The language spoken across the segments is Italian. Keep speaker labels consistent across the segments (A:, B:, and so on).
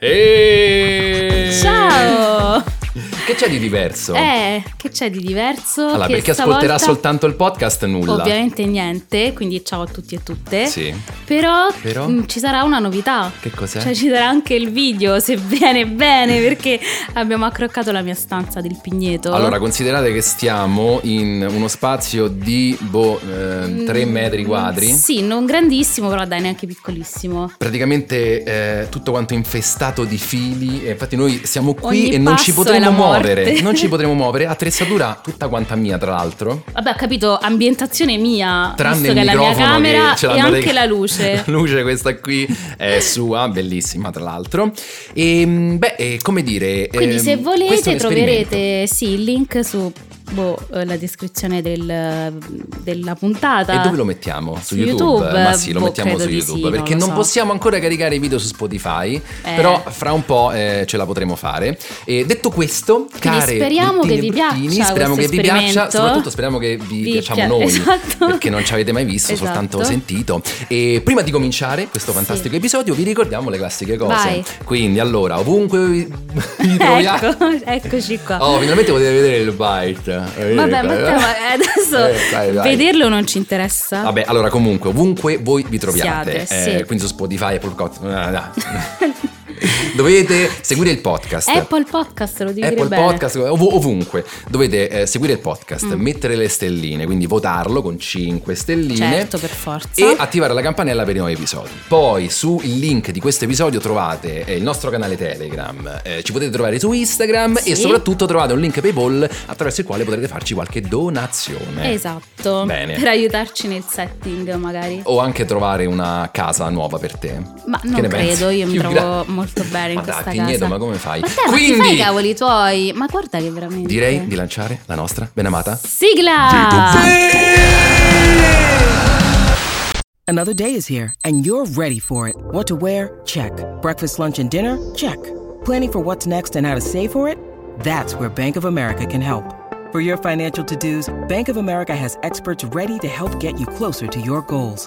A: E... Che c'è di diverso?
B: Eh, che c'è di diverso?
A: allora, perché ascolterà soltanto il podcast nulla.
B: Ovviamente niente, quindi ciao a tutti e tutte.
A: Sì.
B: Però,
A: Però?
B: mh, ci sarà una novità.
A: Che cos'è?
B: Cioè ci sarà anche il video, se viene bene, perché abbiamo accroccato la mia stanza del Pigneto.
A: Allora, considerate che stiamo in uno spazio di boh, 3
B: Mm,
A: metri quadri.
B: Sì, non grandissimo, però dai, neanche piccolissimo.
A: Praticamente eh, tutto quanto infestato di fili. Infatti, noi siamo qui
B: Ogni
A: e non ci potremo
B: morte.
A: Muovere. Non ci potremo muovere. Attrezzatura tutta quanta mia, tra l'altro.
B: Vabbè, ho capito, ambientazione mia,
A: Tranne
B: che la mia
A: microfono
B: camera
A: che
B: e anche
A: reg-
B: la luce.
A: La luce questa qui è sua, bellissima tra l'altro. E beh, eh, come dire...
B: Quindi
A: ehm,
B: se volete troverete sì, il link su boh, eh, la descrizione del- della puntata.
A: E dove lo mettiamo? Su,
B: Su
A: YouTube?
B: YouTube?
A: Ma sì, lo
B: Boh,
A: mettiamo su YouTube
B: sì,
A: perché
B: non
A: non
B: so.
A: possiamo ancora caricare i video su Spotify,
B: Eh.
A: però fra un po' eh, ce la potremo fare. E detto questo,
B: Quindi
A: care
B: speriamo che vi piaccia
A: speriamo che vi piaccia, soprattutto speriamo che vi,
B: Vi
A: piacciamo
B: pia-
A: noi,
B: esatto.
A: perché non ci avete mai visto,
B: Esatto.
A: soltanto sentito. E prima di cominciare questo fantastico episodio vi ricordiamo le classiche cose.
B: Vai.
A: Quindi allora, ovunque vi, vi troviate...
B: ecco, eccoci qua.
A: Oh, finalmente potete vedere il bite. Eh,
B: Vabbè, Matteo, ma adesso
A: Eh, dai, dai.
B: vederlo non ci interessa.
A: Vabbè, allora comunque, ovunque voi vi troviate,
B: Siate,
A: eh,
B: sì.
A: quindi su Spotify, Apple Podcast. dovete seguire il podcast.
B: Apple Podcast lo devi
A: Apple
B: dire.
A: Podcast, ov- ovunque dovete eh, seguire il podcast,
B: Mm.
A: mettere le stelline, quindi votarlo con 5 stelline
B: Certo, per forza.
A: e attivare la campanella per i nuovi episodi. Poi sul link di questo episodio trovate eh, il nostro canale Telegram, eh, ci potete trovare su Instagram
B: Sì.
A: e soprattutto trovate un link PayPal attraverso il quale potrete farci qualche donazione.
B: Esatto.
A: Bene.
B: Per aiutarci nel setting, magari.
A: O anche trovare una casa nuova per te.
B: Ma
A: Che
B: non credo,
A: pensi?
B: io mi trovo
A: gra-
B: molto bene in
A: Ma dai,
B: questa
A: Pigneto,
B: casa.
A: ma come fai?
B: Ma te, ma
A: Quindi
B: fai i cavoli tuoi? Ma guarda che veramente.
A: direi di lanciare la nostra benamata
B: Sigla!
C: Another day is here, and you're ready for it. What to wear? Check. Breakfast, lunch, and dinner? Check. Planning for what's next and how to save for it? That's where Bank of America can help. For your financial to dos, Bank of America has experts ready to help get you closer to your goals.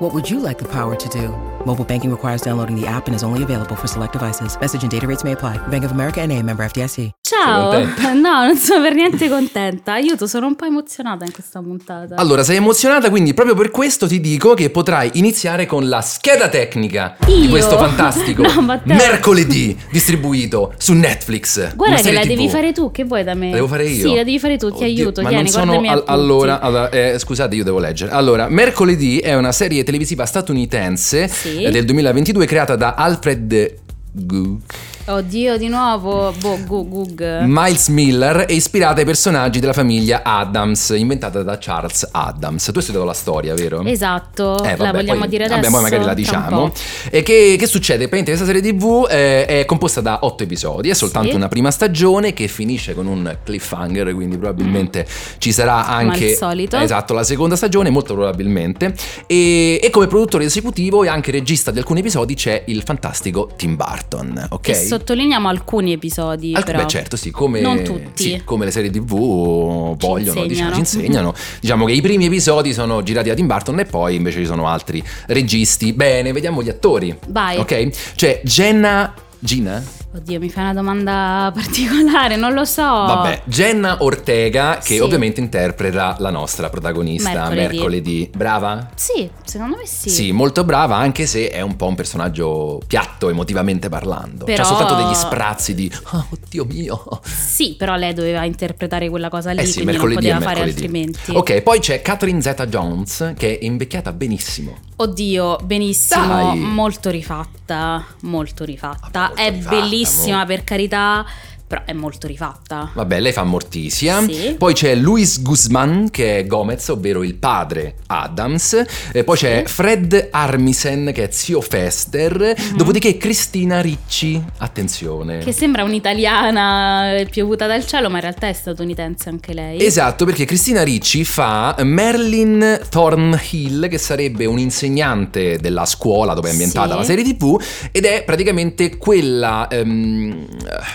C: What would you like the power to do? Mobile banking requires downloading the app and is only available for select devices. Message and data rates may apply. Bank of America and a member FDIC.
B: Ciao! No, non sono per niente contenta. Aiuto, sono un po' emozionata in questa puntata.
A: Allora, sei emozionata, quindi proprio per questo ti dico che potrai iniziare con la scheda tecnica di
B: Io?
A: questo fantastico
B: No, Matteo.
A: mercoledì distribuito su Netflix.
B: Guarda che la
A: TV.
B: devi fare tu, che vuoi da me?
A: La devo fare io?
B: Sì, la devi fare tu, ti
A: Oddio,
B: aiuto.
A: Ma
B: Tieni,
A: non sono al- allora, allora, eh, scusate, io devo leggere. Allora, Mercoledì è una serie televisiva statunitense
B: Sì.
A: eh, del 2022 creata da Alfred Gu-
B: Oddio, di nuovo. Boh, Gug. Gug.
A: Miles Miller è ispirata ai personaggi della famiglia Adams, inventata da Charles Adams. Tu hai studiato la storia, vero?
B: Esatto,
A: Eh,
B: la
A: vabbè,
B: vogliamo
A: poi-
B: dire adesso?
A: Vabbè, poi magari la diciamo. E che, che succede? Praticamente questa serie TV eh, è composta da otto episodi, è soltanto
B: Sì.
A: una prima stagione che finisce con un cliffhanger, quindi probabilmente ci sarà anche esatto, la seconda stagione, molto probabilmente. E, e come produttore esecutivo e anche regista di alcuni episodi c'è il fantastico Tim Burton, ok?
B: E sottolineiamo alcuni episodi,
A: Alc-
B: però.
A: beh, certo, sì, come,
B: Non tutti.
A: sì, come le serie TV vogliono, diciamo,
B: insegnano.
A: ci insegnano. diciamo che i primi episodi sono girati da Tim Burton e poi invece ci sono altri registi. Bene, vediamo gli attori.
B: Vai.
A: Ok? C'è Jenna. Gina?
B: Oddio, mi fai una domanda particolare, non lo so.
A: Vabbè, Jenna Ortega, che
B: Sì.
A: ovviamente interpreta la nostra protagonista
B: Mercoledì.
A: mercoledì. Brava?
B: Sì, secondo me sì.
A: Sì, molto brava, anche se è un po' un personaggio piatto emotivamente parlando.
B: Però-
A: C'ha soltanto degli sprazzi di oh, oddio mio.
B: Sì, però lei doveva interpretare quella cosa lì,
A: Eh sì,
B: quindi non poteva fare altrimenti.
A: Ok, poi c'è Catherine Zeta Jones che è invecchiata benissimo.
B: Oddio, benissimo,
A: Dai.
B: molto rifatta, molto rifatta.
A: Vabbè, molto
B: è
A: rifatta,
B: bellissima
A: mo.
B: per carità, però è molto rifatta.
A: Vabbè, lei fa Mortisia.
B: Sì.
A: Poi c'è Luis Guzman che è Gomez, ovvero il padre Adams. E poi c'è Fred Armisen che è zio Fester. Dopodiché Cristina Ricci. Attenzione.
B: Che sembra un'italiana eh, piovuta dal cielo, ma in realtà è statunitense anche lei.
A: Esatto, perché Cristina Ricci fa Merlin Thornhill, che sarebbe un insegnante della scuola dove è ambientata
B: Sì.
A: la serie TV, ed è praticamente quella ehm,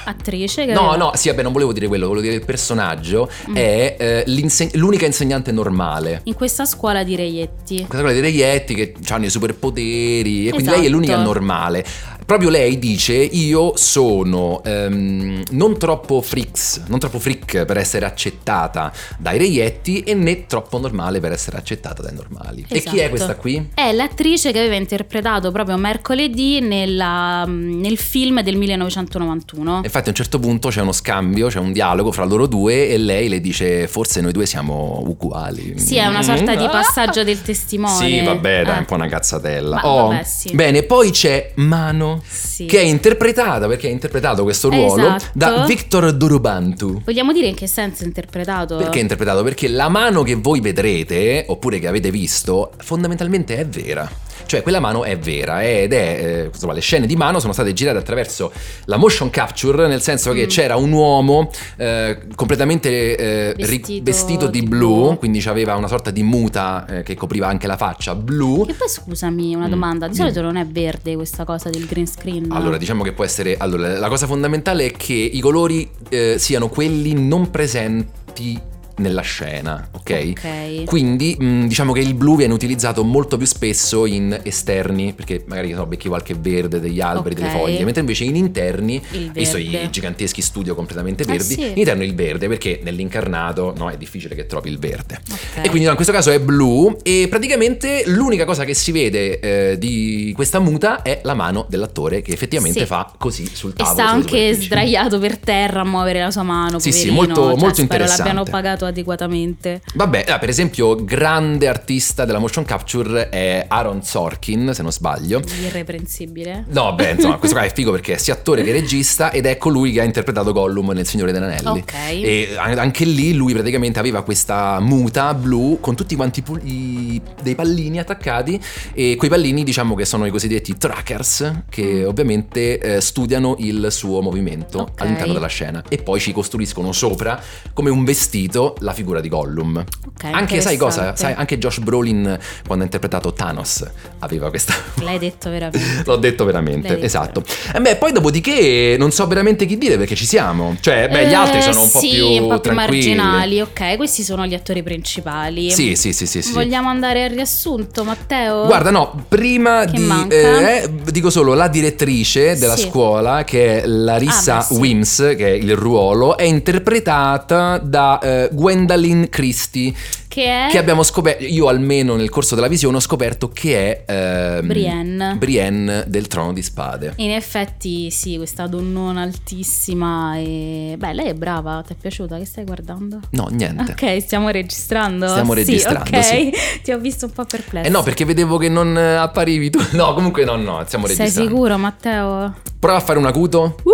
B: Attrice che
A: No, no, sì, vabbè, non volevo dire quello, volevo dire il personaggio
B: Mm.
A: è eh, l'inse- l'unica insegnante normale.
B: In questa scuola di reietti.
A: Questa quella dei reietti che hanno i superpoteri e quindi
B: Esatto.
A: lei è l'unica normale. Proprio lei dice io sono ehm, non troppo freaks, non troppo freak per essere accettata dai reietti e né troppo normale per essere accettata dai normali. E chi è
B: Esatto.
A: questa qui?
B: È l'attrice che aveva interpretato proprio mercoledì nella- nel film del 1991.
A: Infatti a un certo punto c'è uno scambio, c'è un dialogo fra loro due e lei le dice forse noi due siamo uguali.
B: Sì, è una sorta di
A: Ah!
B: passaggio del testimone.
A: Sì, vabbè, dai,
B: Eh.
A: un po' una cazzatella.
B: Ma
A: Oh,
B: vabbè, sì.
A: Bene, poi c'è Mano,
B: Sì.
A: che è interpretata, perché ha interpretato questo ruolo,
B: Esatto.
A: da Victor Dorobantu.
B: Vogliamo dire in che senso è interpretato?
A: Perché è interpretato? Perché la mano che voi vedrete, oppure che avete visto, fondamentalmente è vera. Cioè quella mano è vera ed è, eh, insomma, le scene di mano sono state girate attraverso la motion capture, nel senso che
B: Mm.
A: c'era un uomo eh, completamente eh, ri-
B: Vestito
A: vestito di
B: di
A: blu,
B: blu.
A: quindi aveva una sorta di muta eh, che copriva anche la faccia blu.
B: Che poi scusami, una
A: Mm.
B: domanda. Di
A: Mm.
B: solito non è verde questa cosa del green screen. no?
A: Allora, diciamo che può essere. Allora, la cosa fondamentale è che i colori eh, siano quelli non presenti nella scena, ok?
B: Ok.
A: Quindi mh, diciamo che il blu viene utilizzato molto più spesso in esterni, perché magari no, becchi qualche verde degli alberi, delle
B: Ok.
A: foglie, mentre invece in interni, visto i giganteschi studio completamente
B: Eh,
A: verdi,
B: sì.
A: in interno il verde, perché nell'incarnato no, è difficile che trovi il verde.
B: Ok.
A: E quindi no, in questo caso è blu e praticamente l'unica cosa che si vede eh, di questa muta è la mano dell'attore che effettivamente
B: Sì.
A: fa così sul
B: E
A: tavolo.
B: sta
A: sulla
B: anche sdraiato per terra a muovere la sua mano.
A: Sì, sì,
B: poverino.
A: molto-
B: Cioè,
A: molto interessante.
B: l'abbiano pagato adeguatamente.
A: Vabbè, ah, per esempio, grande artista della motion capture è Aaron Sorkin, se non sbaglio.
B: Irreprensibile.
A: No, beh, insomma, questo qua è figo perché è sia attore che regista ed è colui che ha interpretato Gollum nel Signore degli Anelli.
B: Ok.
A: E an- anche lì lui praticamente aveva questa muta blu con tutti quanti pu- i- dei pallini attaccati e quei pallini diciamo che sono i cosiddetti trackers che
B: Mm.
A: ovviamente eh, studiano il suo movimento
B: Ok.
A: all'interno della scena e poi ci costruiscono sopra come un vestito la figura di Gollum.
B: Ok,
A: anche sai cosa? Sai, anche Josh Brolin quando ha interpretato Thanos aveva questa
B: L'hai detto veramente.
A: L'ho detto veramente,
B: detto
A: esatto. E beh, poi dopodiché non so veramente chi dire perché ci siamo. Cioè, beh, gli altri
B: Eh,
A: sono un po'
B: sì,
A: più
B: un po' più marginali. Ok, questi sono gli attori principali.
A: Sì, sì, sì, sì, sì.
B: Vogliamo andare al riassunto, Matteo?
A: Guarda, no, prima
B: Che
A: di.
B: manca?
A: eh, dico solo la direttrice della
B: Sì.
A: scuola, che è Larissa
B: Ah, beh, sì.
A: Wims, che è il ruolo, è interpretata da eh, Gwendolyn Christie.
B: che è
A: Che abbiamo scoperto, io almeno nel corso della visione ho scoperto che è ehm,
B: Brienne.
A: Brienne del Trono di Spade.
B: In effetti, sì, questa donnona altissima e... Beh, lei è brava, ti è piaciuta? Che stai guardando?
A: No, niente.
B: Ok, stiamo registrando.
A: Stiamo
B: Sì,
A: registrando,
B: ok.
A: sì.
B: Ti ho visto un po' perplesso.
A: Eh no, perché vedevo che non eh, apparivi tu. No, comunque no, no, stiamo
B: Sei
A: registrando.
B: sicuro, Matteo?
A: Prova a fare un acuto.
B: Uh!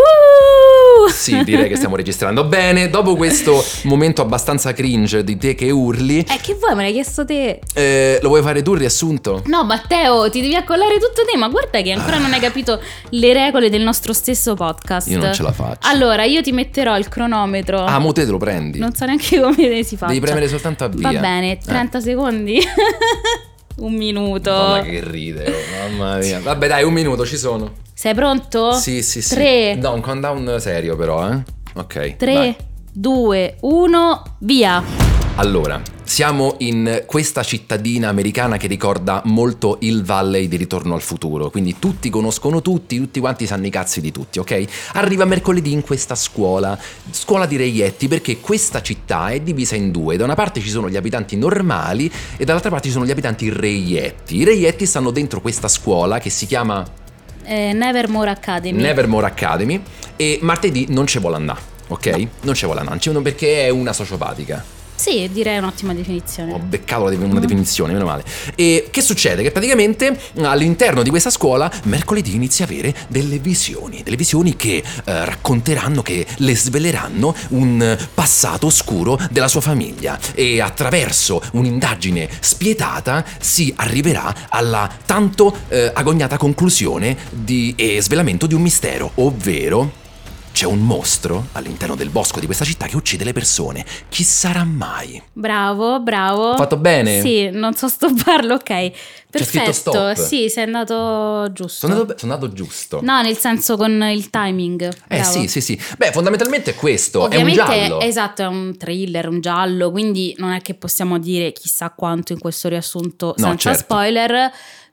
A: Sì, direi che stiamo registrando. Bene, dopo questo momento abbastanza cringe di te che urli,
B: Eh, che vuoi? Me l'hai chiesto te.
A: eh, lo vuoi fare tu il riassunto?
B: No, Matteo, ti devi accollare tutto te, ma guarda che ancora non hai capito le regole del nostro stesso podcast.
A: Io non ce la faccio.
B: Allora, io ti metterò il cronometro.
A: Ah, mo te te lo prendi.
B: Non so neanche come si fa.
A: Devi premere soltanto a via.
B: Va bene, 30 secondi. un minuto.
A: Mamma che ride, oh, mamma mia. Vabbè, dai, un minuto, ci sono.
B: Sei pronto?
A: Sì, sì, sì.
B: 3,
A: No, un countdown serio però, eh. Ok.
B: 3,
A: vai.
B: 2, 1, via.
A: Allora, siamo in questa cittadina americana che ricorda molto il Valley di Ritorno al futuro, quindi tutti conoscono tutti, tutti quanti sanno i cazzi di tutti, ok? Arriva mercoledì in questa scuola, scuola di reietti, perché questa città è divisa in due, da una parte ci sono gli abitanti normali e dall'altra parte ci sono gli abitanti reietti. I reietti stanno dentro questa scuola che si chiama
B: Eh, Nevermore Academy.
A: Nevermore Academy e martedì non ci vuole andare, ok? Non ci vuole andare, non ci- perché è una sociopatica.
B: Sì, direi un'ottima definizione.
A: Ho beccato una definizione, meno male. E che succede? Che praticamente all'interno di questa scuola mercoledì inizia a avere delle visioni, delle visioni che eh, racconteranno, che le sveleranno un passato oscuro della sua famiglia e attraverso un'indagine spietata si arriverà alla tanto eh, agognata conclusione di, e svelamento di un mistero, ovvero c'è un mostro all'interno del bosco di questa città che uccide le persone. Chi sarà mai?
B: Bravo, bravo.
A: Ho fatto bene?
B: Sì, non so stopparlo, ok. Perfetto, sì, sei andato giusto.
A: Sono andato, sono andato giusto.
B: No, nel senso con il timing.
A: Eh
B: bravo.
A: sì, sì, sì. Beh, fondamentalmente è questo,
B: Ovviamente,
A: è un giallo.
B: esatto, è un thriller, un giallo, quindi non è che possiamo dire chissà quanto in questo riassunto
A: No,
B: senza
A: certo.
B: spoiler,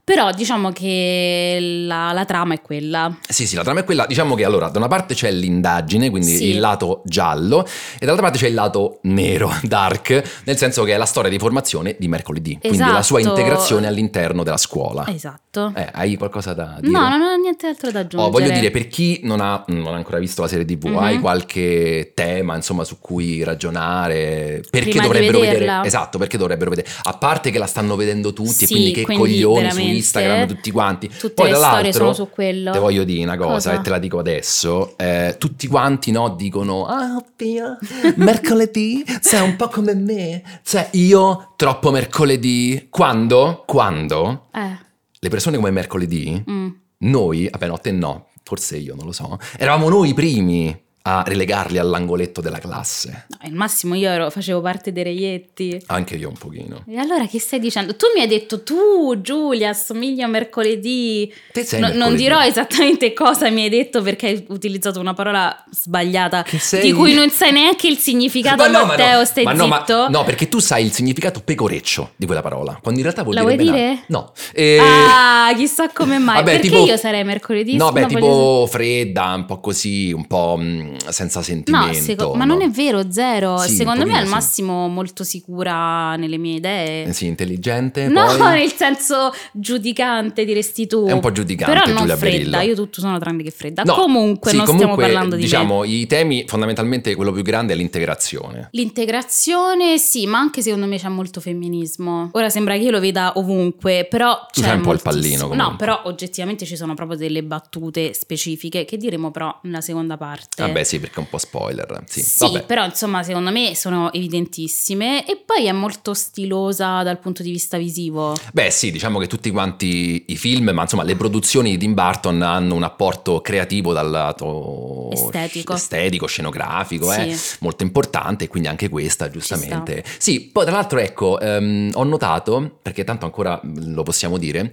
B: però diciamo che la, la trama è quella.
A: Sì, sì, la trama è quella. Diciamo che allora, da una parte c'è l'indagine, quindi
B: Sì.
A: il lato giallo, e dall'altra parte c'è il lato nero, dark, nel senso che è la storia di formazione di mercoledì. Quindi la sua
B: Esatto.
A: integrazione all'interno della scuola.
B: Esatto.
A: Eh, hai qualcosa da dire?
B: no, non ho niente altro da aggiungere.
A: Oh, voglio dire, per chi non ha, non ha ancora visto la serie TV,
B: Mhm.
A: hai qualche tema insomma su cui ragionare? Perché
B: Prima
A: dovrebbero vedere? Esatto, perché dovrebbero vedere? A parte che la stanno vedendo tutti, e
B: Sì,
A: quindi che
B: quindi
A: coglioni su
B: veramente
A: Instagram tutti quanti.
B: Tutte
A: Poi
B: le storie sono su quello.
A: Te voglio dire una cosa,
B: Cosa?
A: e te la dico adesso. eh, tutti quanti no, dicono: Ah, oddio, mercoledì sei un po' come me. Cioè, io troppo mercoledì. Quando? Quando
B: Eh,
A: le persone come mercoledì
B: mm.
A: noi, vabbè no, te no, forse io non lo so, eravamo noi i primi a relegarli all'angoletto della classe.
B: No, al massimo io ero- facevo parte dei reietti.
A: Anche io un pochino.
B: E allora che stai dicendo? Tu mi hai detto tu, Giulia, assomiglia a mercoledì.
A: Te sei
B: No- non
A: mercoledì.
B: dirò esattamente cosa mi hai detto perché hai utilizzato una parola sbagliata di cui non sai neanche il significato,
A: Ma no, ma
B: Matteo,
A: no,
B: stai
A: ma no, ma-
B: zitto.
A: no, perché tu sai il significato pecoreccio di quella parola, quando in realtà vuol
B: La
A: dire
B: vuoi
A: ben
B: dire?
A: No. E-
B: Ah, chissà come mai.
A: Vabbè,
B: perché
A: tipo-
B: io sarei mercoledì?
A: No, beh, tipo
B: voglio-
A: fredda, un po' così, un po' mh, senza sentimento.
B: No, seco- ma non è vero, zero.
A: Sì,
B: Secondo me al
A: sì.
B: massimo molto sicura nelle mie idee.
A: Eh sì, intelligente,
B: No,
A: poi...
B: nel senso giudicante diresti tu.
A: È un po' giudicante,
B: Però non
A: Giulia
B: fredda,
A: Berillo.
B: io tutto sono tranne che fredda.
A: No,
B: comunque
A: sì,
B: non
A: comunque,
B: stiamo parlando di me.
A: diciamo, i temi fondamentalmente quello più grande è l'integrazione.
B: L'integrazione, sì, ma anche secondo me c'è molto femminismo. Ora sembra che io lo veda ovunque, però
A: Tu
B: c'è
A: un po' il pallino,
B: No,
A: comunque.
B: però oggettivamente ci sono proprio delle battute specifiche che diremo però nella seconda parte.
A: Vabbè, sì, perché è un po' spoiler. Sì,
B: Sì, però insomma secondo me sono evidentissime e poi è molto stilosa dal punto di vista visivo.
A: Beh, sì, diciamo che tutti quanti i film, ma insomma, le produzioni di Tim Burton hanno un apporto creativo dal lato
B: Estetico.
A: estetico, scenografico,
B: Sì.
A: eh, molto importante, quindi anche questa, giustamente. Sì, poi tra l'altro, ecco, ehm, ho notato, perché tanto ancora lo possiamo dire,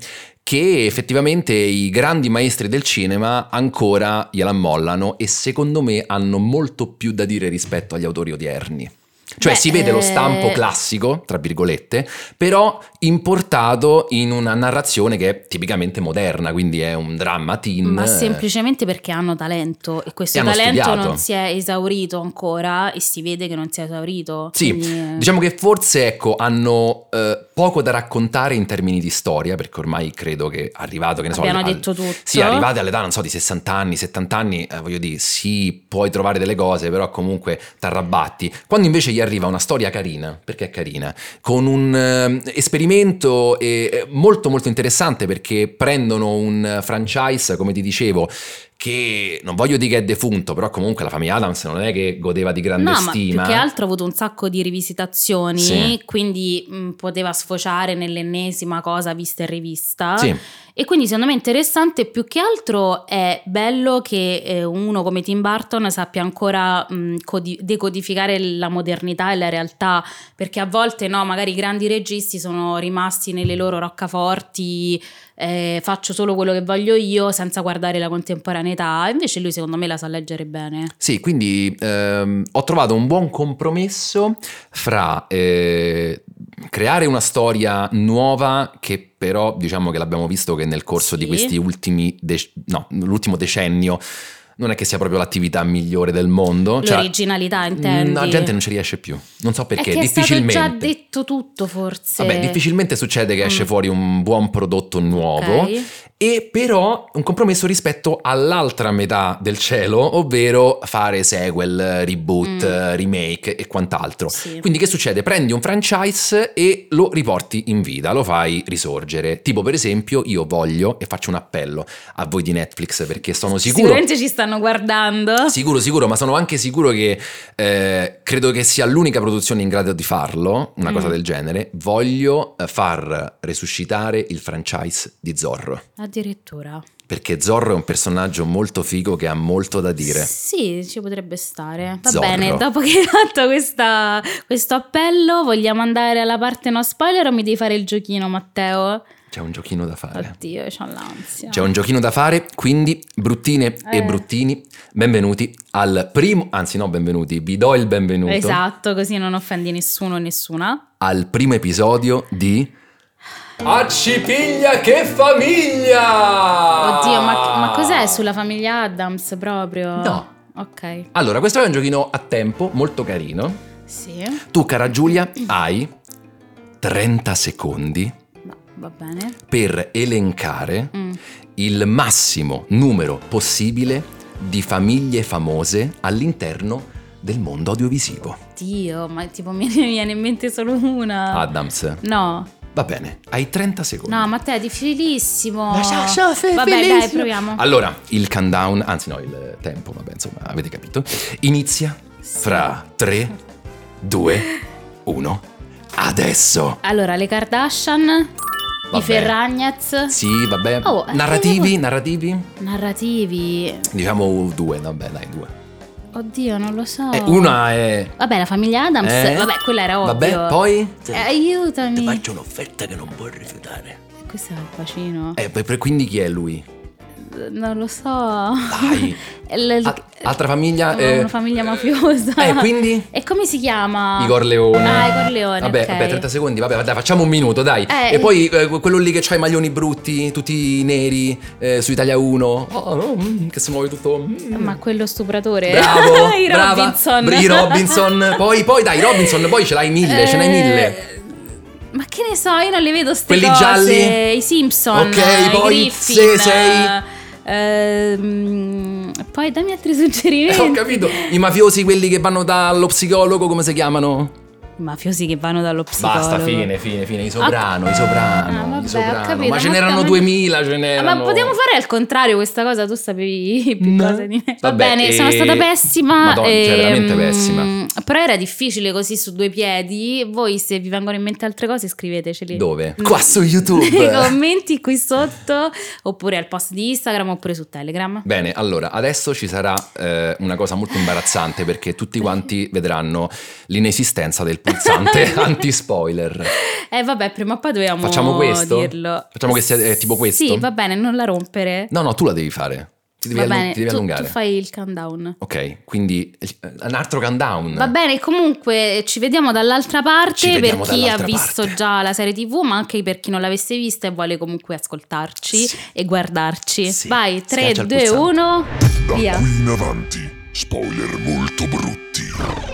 A: che effettivamente i grandi maestri del cinema ancora gliela mollano e secondo me hanno molto più da dire rispetto agli autori odierni. Cioè
B: Beh,
A: si vede lo
B: eh,
A: stampo classico, tra virgolette, però importato in una narrazione che è tipicamente moderna, quindi è un dramma teen.
B: Ma semplicemente perché hanno talento e questo
A: E
B: talento
A: studiato.
B: non si è esaurito ancora e si vede che non si è esaurito.
A: Sì,
B: Quindi,
A: diciamo che forse ecco, hanno eh, poco da raccontare in termini di storia, perché ormai credo che arrivato, che ne so,
B: abbiamo
A: al-
B: detto tutto.
A: Sì, arrivate all'età, non so, di 60 anni, 70 anni, eh, voglio dire, sì, puoi trovare delle cose, però comunque t'arrabbatti. Quando invece gli arriva una storia carina, perché è carina, con un eh, esperimento eh, molto molto interessante perché prendono un franchise, come ti dicevo, che non voglio dire che è defunto, però comunque la famiglia Adams non è che godeva di grande
B: No, ma
A: stima.
B: più che altro ha avuto un sacco di rivisitazioni,
A: Sì.
B: quindi mh, poteva sfociare nell'ennesima cosa vista e rivista.
A: Sì.
B: E quindi secondo me interessante, più che altro è bello che eh, uno come Tim Burton sappia ancora mh, codi- decodificare la modernità e la realtà, perché a volte no, magari i grandi registi sono rimasti nelle loro roccaforti, eh, faccio solo quello che voglio io senza guardare la contemporaneità, invece lui secondo me la sa leggere bene.
A: Sì, quindi ehm, ho trovato un buon compromesso fra eh, creare una storia nuova che però diciamo che l'abbiamo visto che nel corso di
B: Sì.
A: questi ultimi dec- no, l'ultimo decennio non è che sia proprio l'attività migliore del mondo. Cioè,
B: L'originalità, intendi?
A: mm, La gente non ci riesce più. Non so perché,
B: è che è
A: difficilmente.
B: già detto tutto forse.
A: Vabbè, difficilmente succede che esce
B: Mm.
A: fuori un buon prodotto nuovo.
B: Ok.
A: E però un compromesso rispetto all'altra metà del cielo, ovvero fare sequel, reboot,
B: Mm.
A: remake e quant'altro.
B: Sì.
A: Quindi che succede? Prendi un franchise e lo riporti in vita, lo fai risorgere. Tipo per esempio io voglio e faccio un appello a voi di Netflix perché sono sicuro...
B: Sicuramente ci stanno guardando.
A: Sicuro, sicuro, ma sono anche sicuro che eh, credo che sia l'unica produzione in grado di farlo, una cosa cosa
B: Mm.
A: del genere, voglio eh, far resuscitare il franchise di Zorro.
B: Addirittura.
A: Perché Zorro è un personaggio molto figo che ha molto da dire.
B: Sì, ci potrebbe stare. Va
A: Zorro.
B: bene, dopo che hai fatto questa- questo appello, vogliamo andare alla parte no spoiler o mi devi fare il giochino, Matteo?
A: C'è un giochino da fare.
B: Oddio, c'ho l'ansia.
A: C'è un giochino da fare, quindi bruttine e
B: Eh.
A: bruttini, benvenuti al primo, anzi no benvenuti, vi do il benvenuto
B: Esatto, così non offendi nessuno o nessuna.
A: al primo episodio di Accipiglia che famiglia!
B: Oddio, ma, ma cos'è sulla famiglia Adams proprio?
A: No.
B: Ok.
A: Allora, questo è un giochino a tempo molto carino.
B: Sì,
A: Tu, cara Giulia, hai 30 secondi. Per elencare
B: Mm.
A: il massimo numero possibile di famiglie famose all'interno del mondo audiovisivo.
B: Dio, ma tipo mi viene in mente solo una.
A: Adams,
B: No,
A: va bene, hai 30 secondi.
B: no, Matteo è difficilissimo.
A: Ma so- so- fe-
B: Vabbè, dai,
A: bellissimo.
B: proviamo.
A: Allora, il countdown, anzi no, il tempo, vabbè, insomma, avete capito. Inizia fra 3, 2, 1. Adesso.
B: Allora, le Kardashian,
A: Vabbè.
B: i Ferragnez,
A: Sì, vabbè.
B: Oh, eh,
A: narrativi, narrativi?
B: narrativi.
A: Diciamo due, vabbè, dai, due.
B: Oddio, non lo so.
A: Eh, una è...
B: Vabbè, la famiglia Adams.
A: Eh?
B: Vabbè, quella era ovvio.
A: Vabbè, poi...
B: Eh, aiutami.
A: un'offerta che non puoi rifiutare.
B: Questo è il bacino.
A: Eh, per- per- quindi chi è lui?
B: Non lo so.
A: Dai.
B: Il-
A: A- altra famiglia?
B: una
A: eh,
B: famiglia mafiosa.
A: Eh, quindi?
B: E come si chiama?
A: Igor Leone.
B: Ah, Igor Leone.
A: Vabbè,
B: ok.
A: vabbè, 30 secondi, vabbè, dai, facciamo un minuto, dai.
B: Eh,
A: e poi eh, quello lì che ha i maglioni brutti, tutti neri, eh, su Italia 1, oh, mm, che si muove tutto. mm.
B: Ma quello stupratore.
A: Bravo,
B: I
A: brava.
B: Robinson.
A: I Robinson. Poi, poi dai, Robinson, poi ce l'hai mille, ce n'hai mille.
B: Eh, Ma che ne so, io non le vedo ste
A: Quelli
B: cose.
A: gialli?
B: I Simpson.
A: Ok,
B: i
A: poi
B: Griffin,
A: se sei-
B: ehm, poi dammi altri
A: Eh,
B: suggerimenti.
A: ho capito. I mafiosi, quelli che vanno dallo psicologo, come si chiamano?
B: Mafiosi che vanno dallo psicologo.
A: Basta, fine, fine, fine. I soprano, i soprano,
B: Ah, vabbè,
A: i soprano.
B: ho capito,
A: ma ce
B: ma
A: n'erano
B: stiamo-
A: 2000, ce
B: Ah,
A: n'erano.
B: Ma potremmo fare al contrario questa cosa, tu sapevi più
A: No.
B: cose di me. Va
A: Vabbè,
B: bene,
A: e-
B: sono stata pessima.
A: Madonna, cioè, veramente
B: ehm,
A: pessima.
B: Però era difficile così su due piedi. Voi se vi vengono in mente altre cose scriveteceli.
A: Dove?
B: Mm.
A: Qua su YouTube.
B: Nei commenti qui sotto, oppure al post di Instagram, oppure su Telegram.
A: Bene, allora adesso ci sarà eh, una cosa molto imbarazzante perché tutti quanti vedranno l'inesistenza del pulsante anti-spoiler.
B: Eh vabbè, prima o poi dovevamo
A: Facciamo questo?
B: dirlo.
A: Facciamo che sia, eh, tipo questo?
B: Sì, va bene, non la rompere.
A: No, no, tu la devi fare. Ti devi,
B: va
A: allu-
B: bene,
A: ti devi
B: tu,
A: allungare.
B: tu fai il countdown.
A: Ok, quindi eh, un altro countdown.
B: Va bene, comunque ci vediamo dall'altra parte per
A: vediamo
B: chi ha
A: dall'altra
B: visto
A: parte.
B: già la serie TV, ma anche per chi non l'avesse vista e vuole comunque ascoltarci
A: Sì.
B: e guardarci.
A: Sì.
B: Vai, 3,
A: Schiaccia il
B: 2,
A: pulsante.
B: 1,
D: Da
B: via.
D: qui in avanti, spoiler molto brutti.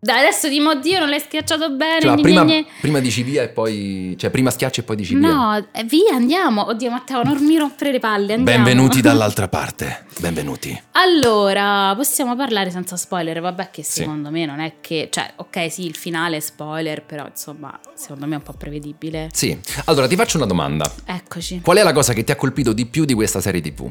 B: Dai, adesso di Dio non l'hai schiacciato bene.
A: Cioè, prima, prima dici via e poi... Cioè, prima schiacci e poi dici via.
B: No, eh, via, andiamo. Oddio, Matteo, non mi rompere le palle. Andiamo.
A: Benvenuti dall'altra parte. Benvenuti.
B: Allora, possiamo parlare senza spoiler, vabbè che
A: Sì.
B: secondo me non è che, cioè, ok sì, il finale è spoiler, però insomma, secondo me è un po' prevedibile.
A: Sì. Allora, ti faccio una domanda.
B: Eccoci.
A: Qual è la cosa che ti ha colpito di più di questa serie TV?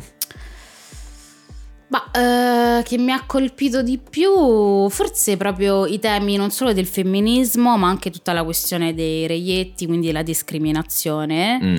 B: Che mi ha colpito di più, forse proprio i temi non solo del femminismo, ma anche tutta la questione dei reietti, quindi la discriminazione.
A: Mm.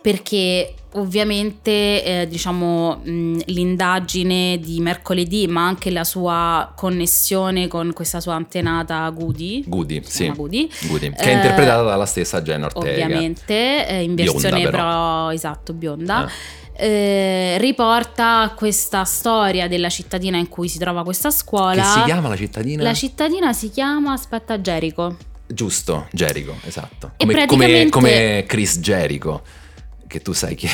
B: Perché ovviamente eh, diciamo mh, l'indagine di mercoledì, ma anche la sua connessione con questa sua antenata Goody,
A: Goody, sì.
B: Goody,
A: Goody, che è
B: Eh,
A: interpretata dalla stessa Jenna Ortega.
B: ovviamente eh, in
A: Bionda,
B: versione
A: però.
B: però esatto bionda.
A: Ah.
B: Eh, riporta questa storia della cittadina in cui si trova questa scuola.
A: Che si chiama la cittadina?
B: La cittadina si chiama, aspetta, Jericho.
A: Giusto, Jericho, esatto. Come,
B: praticamente-
A: come, come Chris Jericho, che tu sai chi è.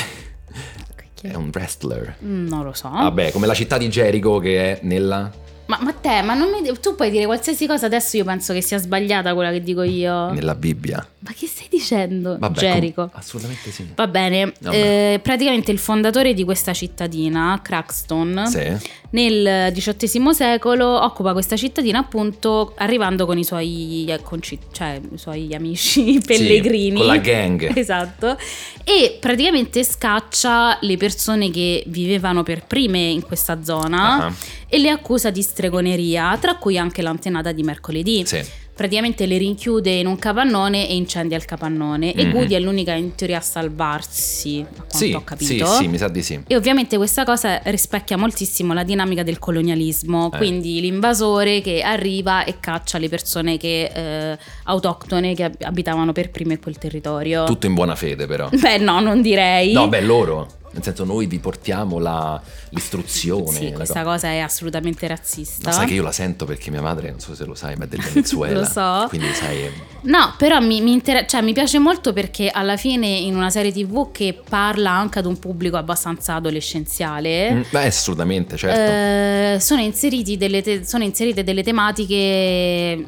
B: È?
A: Un wrestler.
B: Non lo so.
A: Vabbè, come la città di Jericho che è nella...
B: Ma, ma te, ma non mi, tu puoi dire qualsiasi cosa, adesso io penso che sia sbagliata quella che dico io.
A: Nella Bibbia.
B: Ma che stai dicendo,
A: Vabbè,
B: Gerico?
A: com- assolutamente sì.
B: Va bene, eh, praticamente il fondatore di questa cittadina, Craxton,
A: Sì.
B: nel XVIII secolo occupa questa cittadina appunto arrivando con i suoi, eh, conci- cioè, i suoi amici pellegrini.
A: con la gang.
B: Esatto. E praticamente scaccia le persone che vivevano per prime in questa zona
A: Ah,
B: e le accusa di stregoneria, tra cui anche l'antenata di mercoledì.
A: Sì.
B: Praticamente le rinchiude in un capannone e incendia il capannone. E
A: Mhm.
B: Goody è l'unica in teoria a salvarsi, a quanto
A: Sì,
B: ho
A: sì,
B: capito.
A: sì, mi sa di sì.
B: E ovviamente questa cosa rispecchia moltissimo la dinamica del colonialismo,
A: Eh.
B: quindi l'invasore che arriva e caccia le persone che, eh, autoctone che ab- abitavano per prime quel territorio.
A: Tutto in buona fede però.
B: Beh no, non direi.
A: No, beh, loro. Nel senso, noi vi portiamo la- l'istruzione.
B: Sì, questa
A: co-
B: cosa è assolutamente razzista.
A: No, sai che io la sento perché mia madre, non so se lo sai, ma è del Venezuela.
B: Lo so.
A: Quindi sai...
B: No, però mi, mi inter- cioè, mi piace molto perché alla fine in una serie tv che parla anche ad un pubblico abbastanza adolescenziale,
A: Mm, Beh, assolutamente, certo.
B: eh, sono, inseriti delle te- sono inserite delle tematiche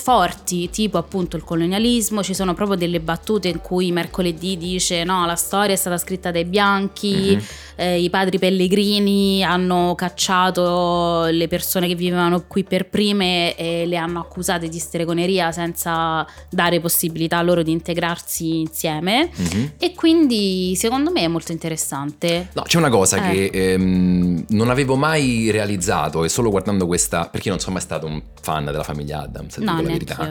B: forti, tipo appunto il colonialismo, ci sono proprio delle battute in cui mercoledì dice no, la storia è stata scritta dai bianchi,
A: Mhm.
B: eh, i padri pellegrini hanno cacciato le persone che vivevano qui per prime e le hanno accusate di stregoneria senza dare possibilità a loro di integrarsi insieme.
A: Mhm.
B: E quindi secondo me è molto interessante.
A: No, c'è una cosa
B: Eh.
A: che ehm, non avevo mai realizzato e solo guardando questa, perché io non sono mai stato un fan della famiglia Adams,
B: No,
A: la verità.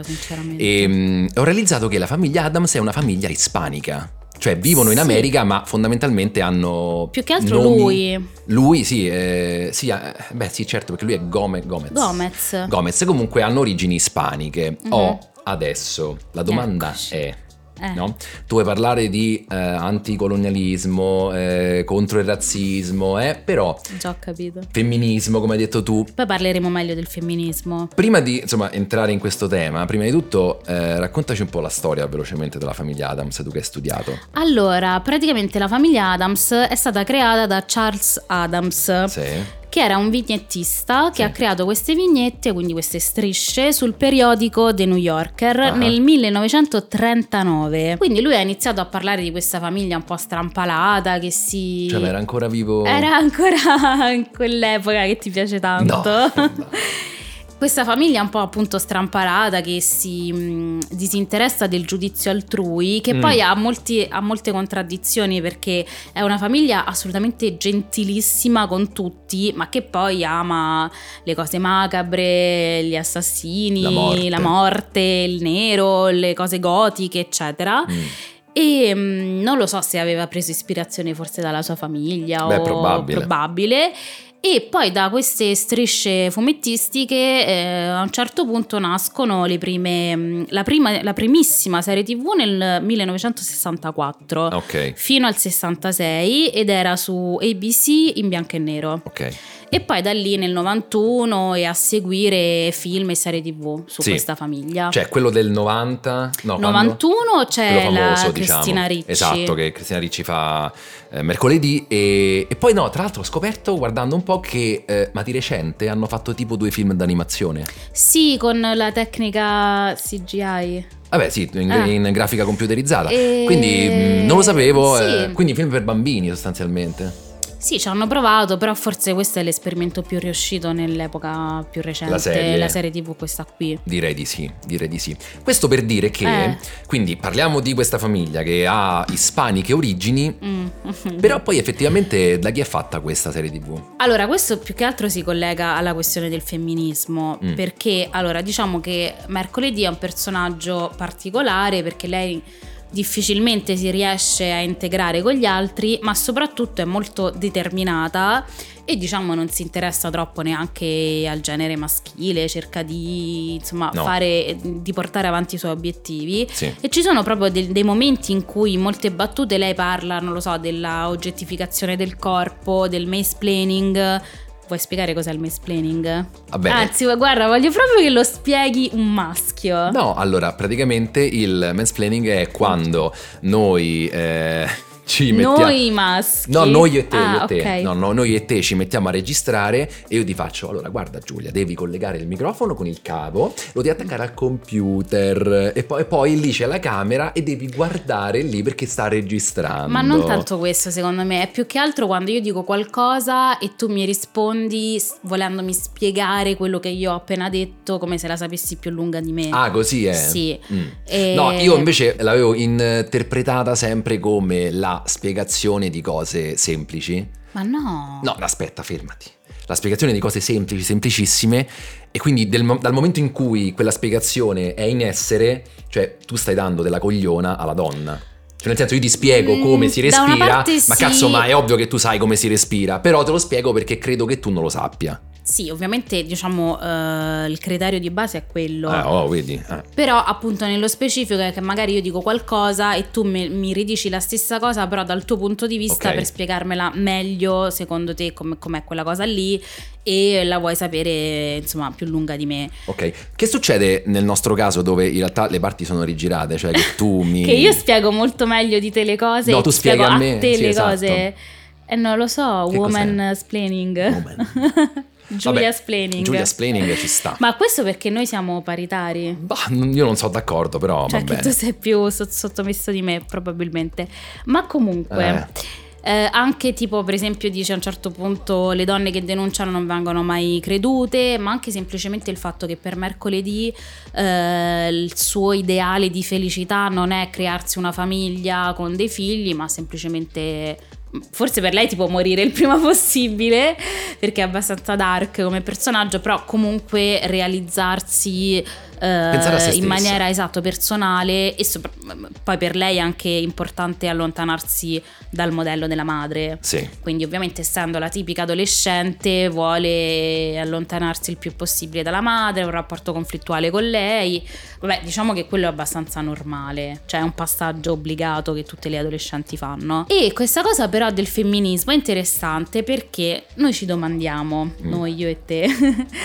A: E, mm, ho realizzato che la famiglia Adams è una famiglia ispanica. Cioè vivono in
B: Sì.
A: America, ma fondamentalmente hanno.
B: Più che altro
A: nomi-
B: lui.
A: Lui, sì, eh, sì, eh, beh, sì, certo, perché lui è Gome- Gomez.
B: Gomez.
A: Gomez comunque hanno origini ispaniche.
B: Mhm.
A: Ho adesso la domanda
B: Eccoci.
A: è.
B: Eh.
A: No? Tu vuoi parlare di eh, anticolonialismo, eh, contro il razzismo, eh, però
B: Già ho capito.
A: femminismo, come hai detto tu.
B: Poi parleremo meglio del femminismo.
A: Prima di insomma, entrare in questo tema, prima di tutto eh, raccontaci un po' la storia velocemente della famiglia Adams, tu che hai studiato.
B: Allora, praticamente la famiglia Adams è stata creata da Charles Adams,
A: Sì.
B: Che era un vignettista che
A: Sì.
B: ha creato queste vignette, quindi queste strisce, sul periodico The New Yorker
A: Ah.
B: nel 1939. Quindi lui ha iniziato a parlare di questa famiglia un po' strampalata che si...
A: Cioè, era ancora vivo.
B: Era ancora in quell'epoca che ti piace tanto.
A: No.
B: Questa famiglia un po' appunto stramparata che si mh, disinteressa del giudizio altrui, che
A: Mm.
B: poi ha, molti- ha molte contraddizioni perché è una famiglia assolutamente gentilissima con tutti, ma che poi ama le cose macabre, gli assassini,
A: La morte.
B: morte, il nero, le cose gotiche, eccetera.
A: Mm.
B: E mm, non lo so se aveva preso ispirazione forse dalla sua famiglia
A: Beh,
B: o
A: probabile.
B: probabile. E poi da queste strisce fumettistiche eh, a un certo punto nascono le prime, mm, la, prima, la primissima serie tv nel 1964
A: Ok,
B: fino al 66 ed era su ABC in bianco e nero.
A: ok.
B: E poi da lì nel 91 e a seguire film e serie tv su
A: Sì.
B: questa famiglia.
A: Cioè, quello del 90... No, quando?
B: 91 c'è
A: Quello
B: la
A: famoso,
B: Cristina
A: diciamo.
B: Ricci.
A: Esatto, che Cristina Ricci fa eh, mercoledì. E, e poi no, tra l'altro ho scoperto guardando un po' che, eh, ma di recente, hanno fatto tipo due film d'animazione.
B: Sì, con la tecnica CGI.
A: Vabbè, sì, in,
B: Ah.
A: in grafica computerizzata.
B: E-
A: Quindi mh, non lo sapevo.
B: Sì.
A: eh, quindi film per bambini sostanzialmente.
B: Sì, ci hanno provato, però forse questo è l'esperimento più riuscito nell'epoca più recente,
A: La serie.
B: la serie TV questa qui.
A: Direi di sì, direi di sì. Questo per dire che,
B: Eh.
A: quindi parliamo di questa famiglia che ha ispaniche origini,
B: Mm.
A: però poi effettivamente da chi è fatta questa serie tv?
B: Allora, questo più che altro si collega alla questione del femminismo,
A: Mm.
B: perché allora diciamo che Mercoledì è un personaggio particolare perché lei difficilmente si riesce a integrare con gli altri, ma soprattutto è molto determinata e diciamo non si interessa troppo neanche al genere maschile, cerca di insomma
A: No.
B: fare di portare avanti i suoi obiettivi.
A: Sì.
B: E ci sono proprio del- dei momenti in cui in molte battute lei parla, non lo so, della oggettificazione del corpo, del mansplaining. Vuoi spiegare cos'è il mansplaining?
A: Vabbè.
B: Anzi, guarda, voglio proprio che lo spieghi un maschio.
A: No, allora praticamente il mansplaining è quando noi, eh, ci mettiamo...
B: Noi maschi.
A: No, noi e te,
B: Ah,
A: io e te.
B: ok.
A: No, no, noi e te ci mettiamo a registrare e io ti faccio, allora guarda Giulia, devi collegare il microfono con il cavo, lo devi attaccare al computer e poi, e poi lì c'è la camera e devi guardare lì perché sta registrando.
B: Ma non tanto questo, secondo me, è più che altro quando io dico qualcosa e tu mi rispondi volendomi spiegare quello che io ho appena detto come se la sapessi più lunga di me.
A: Ah, così è?
B: Sì.
A: Mm.
B: E-
A: No, io invece l'avevo interpretata sempre come la spiegazione di cose semplici.
B: Ma no.
A: No, aspetta, fermati. La spiegazione di cose semplici, semplicissime, e quindi del dal momento in cui quella spiegazione è in essere, cioè tu stai dando della cogliona alla donna. Cioè, nel senso, io ti spiego
B: Mm,
A: come si respira, ma
B: sì.
A: cazzo, ma è ovvio che tu sai come si respira, però te lo spiego perché credo che tu non lo sappia.
B: Sì, ovviamente diciamo eh, il criterio di base è quello.
A: Ah, oh, vedi? eh.
B: Però appunto nello specifico è che magari io dico qualcosa e tu me- mi ridici la stessa cosa, però dal tuo punto di vista
A: Ok.
B: per spiegarmela meglio, secondo te com- com'è quella cosa lì e la vuoi sapere insomma più lunga di me.
A: Ok, che succede nel nostro caso dove in realtà le parti sono rigirate? Cioè che tu mi...
B: Che io spiego molto meglio di te le cose
A: No, tu spiega a
B: a
A: me,
B: te
A: sì,
B: le
A: esatto.
B: cose. E non lo so,
A: Che
B: woman
A: cos'è?
B: splaining.
A: Woman.
B: Giulia
A: Vabbè. Giulia Splaining ci sta.
B: Ma questo perché noi siamo paritari.
A: Bah, io non sono d'accordo, però
B: Cioè
A: va bene.
B: tu sei più so- sottomesso di me probabilmente. Ma comunque...
A: Eh.
B: eh, anche tipo per esempio dice a un certo punto le donne che denunciano non vengono mai credute ma anche semplicemente il fatto che per mercoledì eh, il suo ideale di felicità non è crearsi una famiglia con dei figli ma semplicemente forse per lei tipo morire il prima possibile perché è abbastanza dark come personaggio però comunque realizzarsi eh, in maniera esatto personale e sopra- poi per lei è anche importante allontanarsi dal modello della madre
A: Sì.
B: quindi ovviamente essendo la tipica adolescente vuole allontanarsi il più possibile dalla madre, un rapporto conflittuale con lei. Vabbè, diciamo che quello è abbastanza normale, cioè è un passaggio obbligato che tutte le adolescenti fanno. E questa cosa però del femminismo è interessante perché noi ci domandiamo,
A: Mm.
B: noi io e te,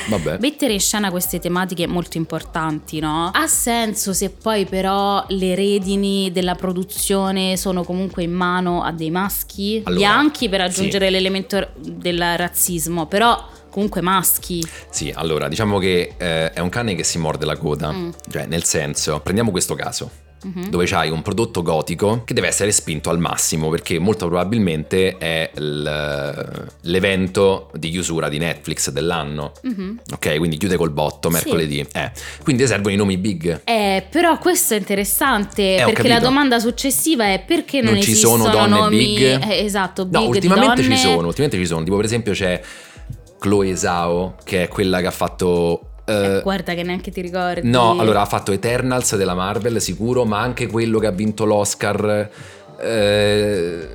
A: Vabbè.
B: mettere in scena queste tematiche molto importanti, no? Ha senso se poi però le redini della produzione sono comunque in mano a dei maschi
A: Allora,
B: bianchi per
A: sì.
B: aggiungere l'elemento del razzismo, però comunque maschi.
A: Sì, allora, diciamo che eh, è un cane che si morde la coda.
B: Mm.
A: Cioè, nel senso, prendiamo questo caso.
B: Mhm.
A: Dove c'hai un prodotto gotico che deve essere spinto al massimo perché molto probabilmente è il- l'evento di chiusura di Netflix dell'anno.
B: Mhm.
A: Ok, quindi chiude col botto
B: Sì.
A: mercoledì. Eh, quindi servono i nomi big.
B: Eh, però questo è interessante
A: Eh,
B: perché la domanda successiva è perché non,
A: Non ci sono donne
B: nomi
A: big?
B: eh, esatto, big
A: No, ultimamente
B: donne.
A: ci sono, ultimamente ci sono. Tipo, per esempio, c'è Chloe Zhao, che è quella che ha fatto. Eh,
B: Eh, guarda che neanche ti ricordi.
A: No, allora ha fatto Eternals della Marvel, sicuro, ma anche quello che ha vinto l'Oscar. eh,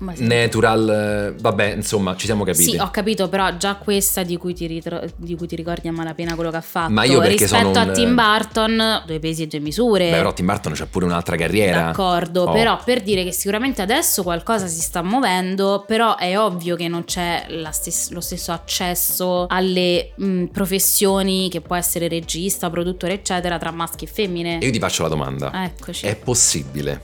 B: Ma sì.
A: Natural, vabbè, insomma, ci siamo capiti.
B: Sì, ho capito, però già questa di cui ti, ritro- di cui ti ricordi a malapena quello che ha fatto.
A: Ma io perché
B: rispetto a
A: un-
B: Tim Burton, due pesi e due misure.
A: Beh, però Tim Burton c'ha pure un'altra carriera.
B: D'accordo,
A: Oh.
B: però per dire che sicuramente adesso qualcosa si sta muovendo, però è ovvio che non c'è stes- lo stesso accesso alle mh, professioni che può essere regista, produttore, eccetera, tra maschi e femmine.
A: E io ti faccio la domanda.
B: Eccoci.
A: È possibile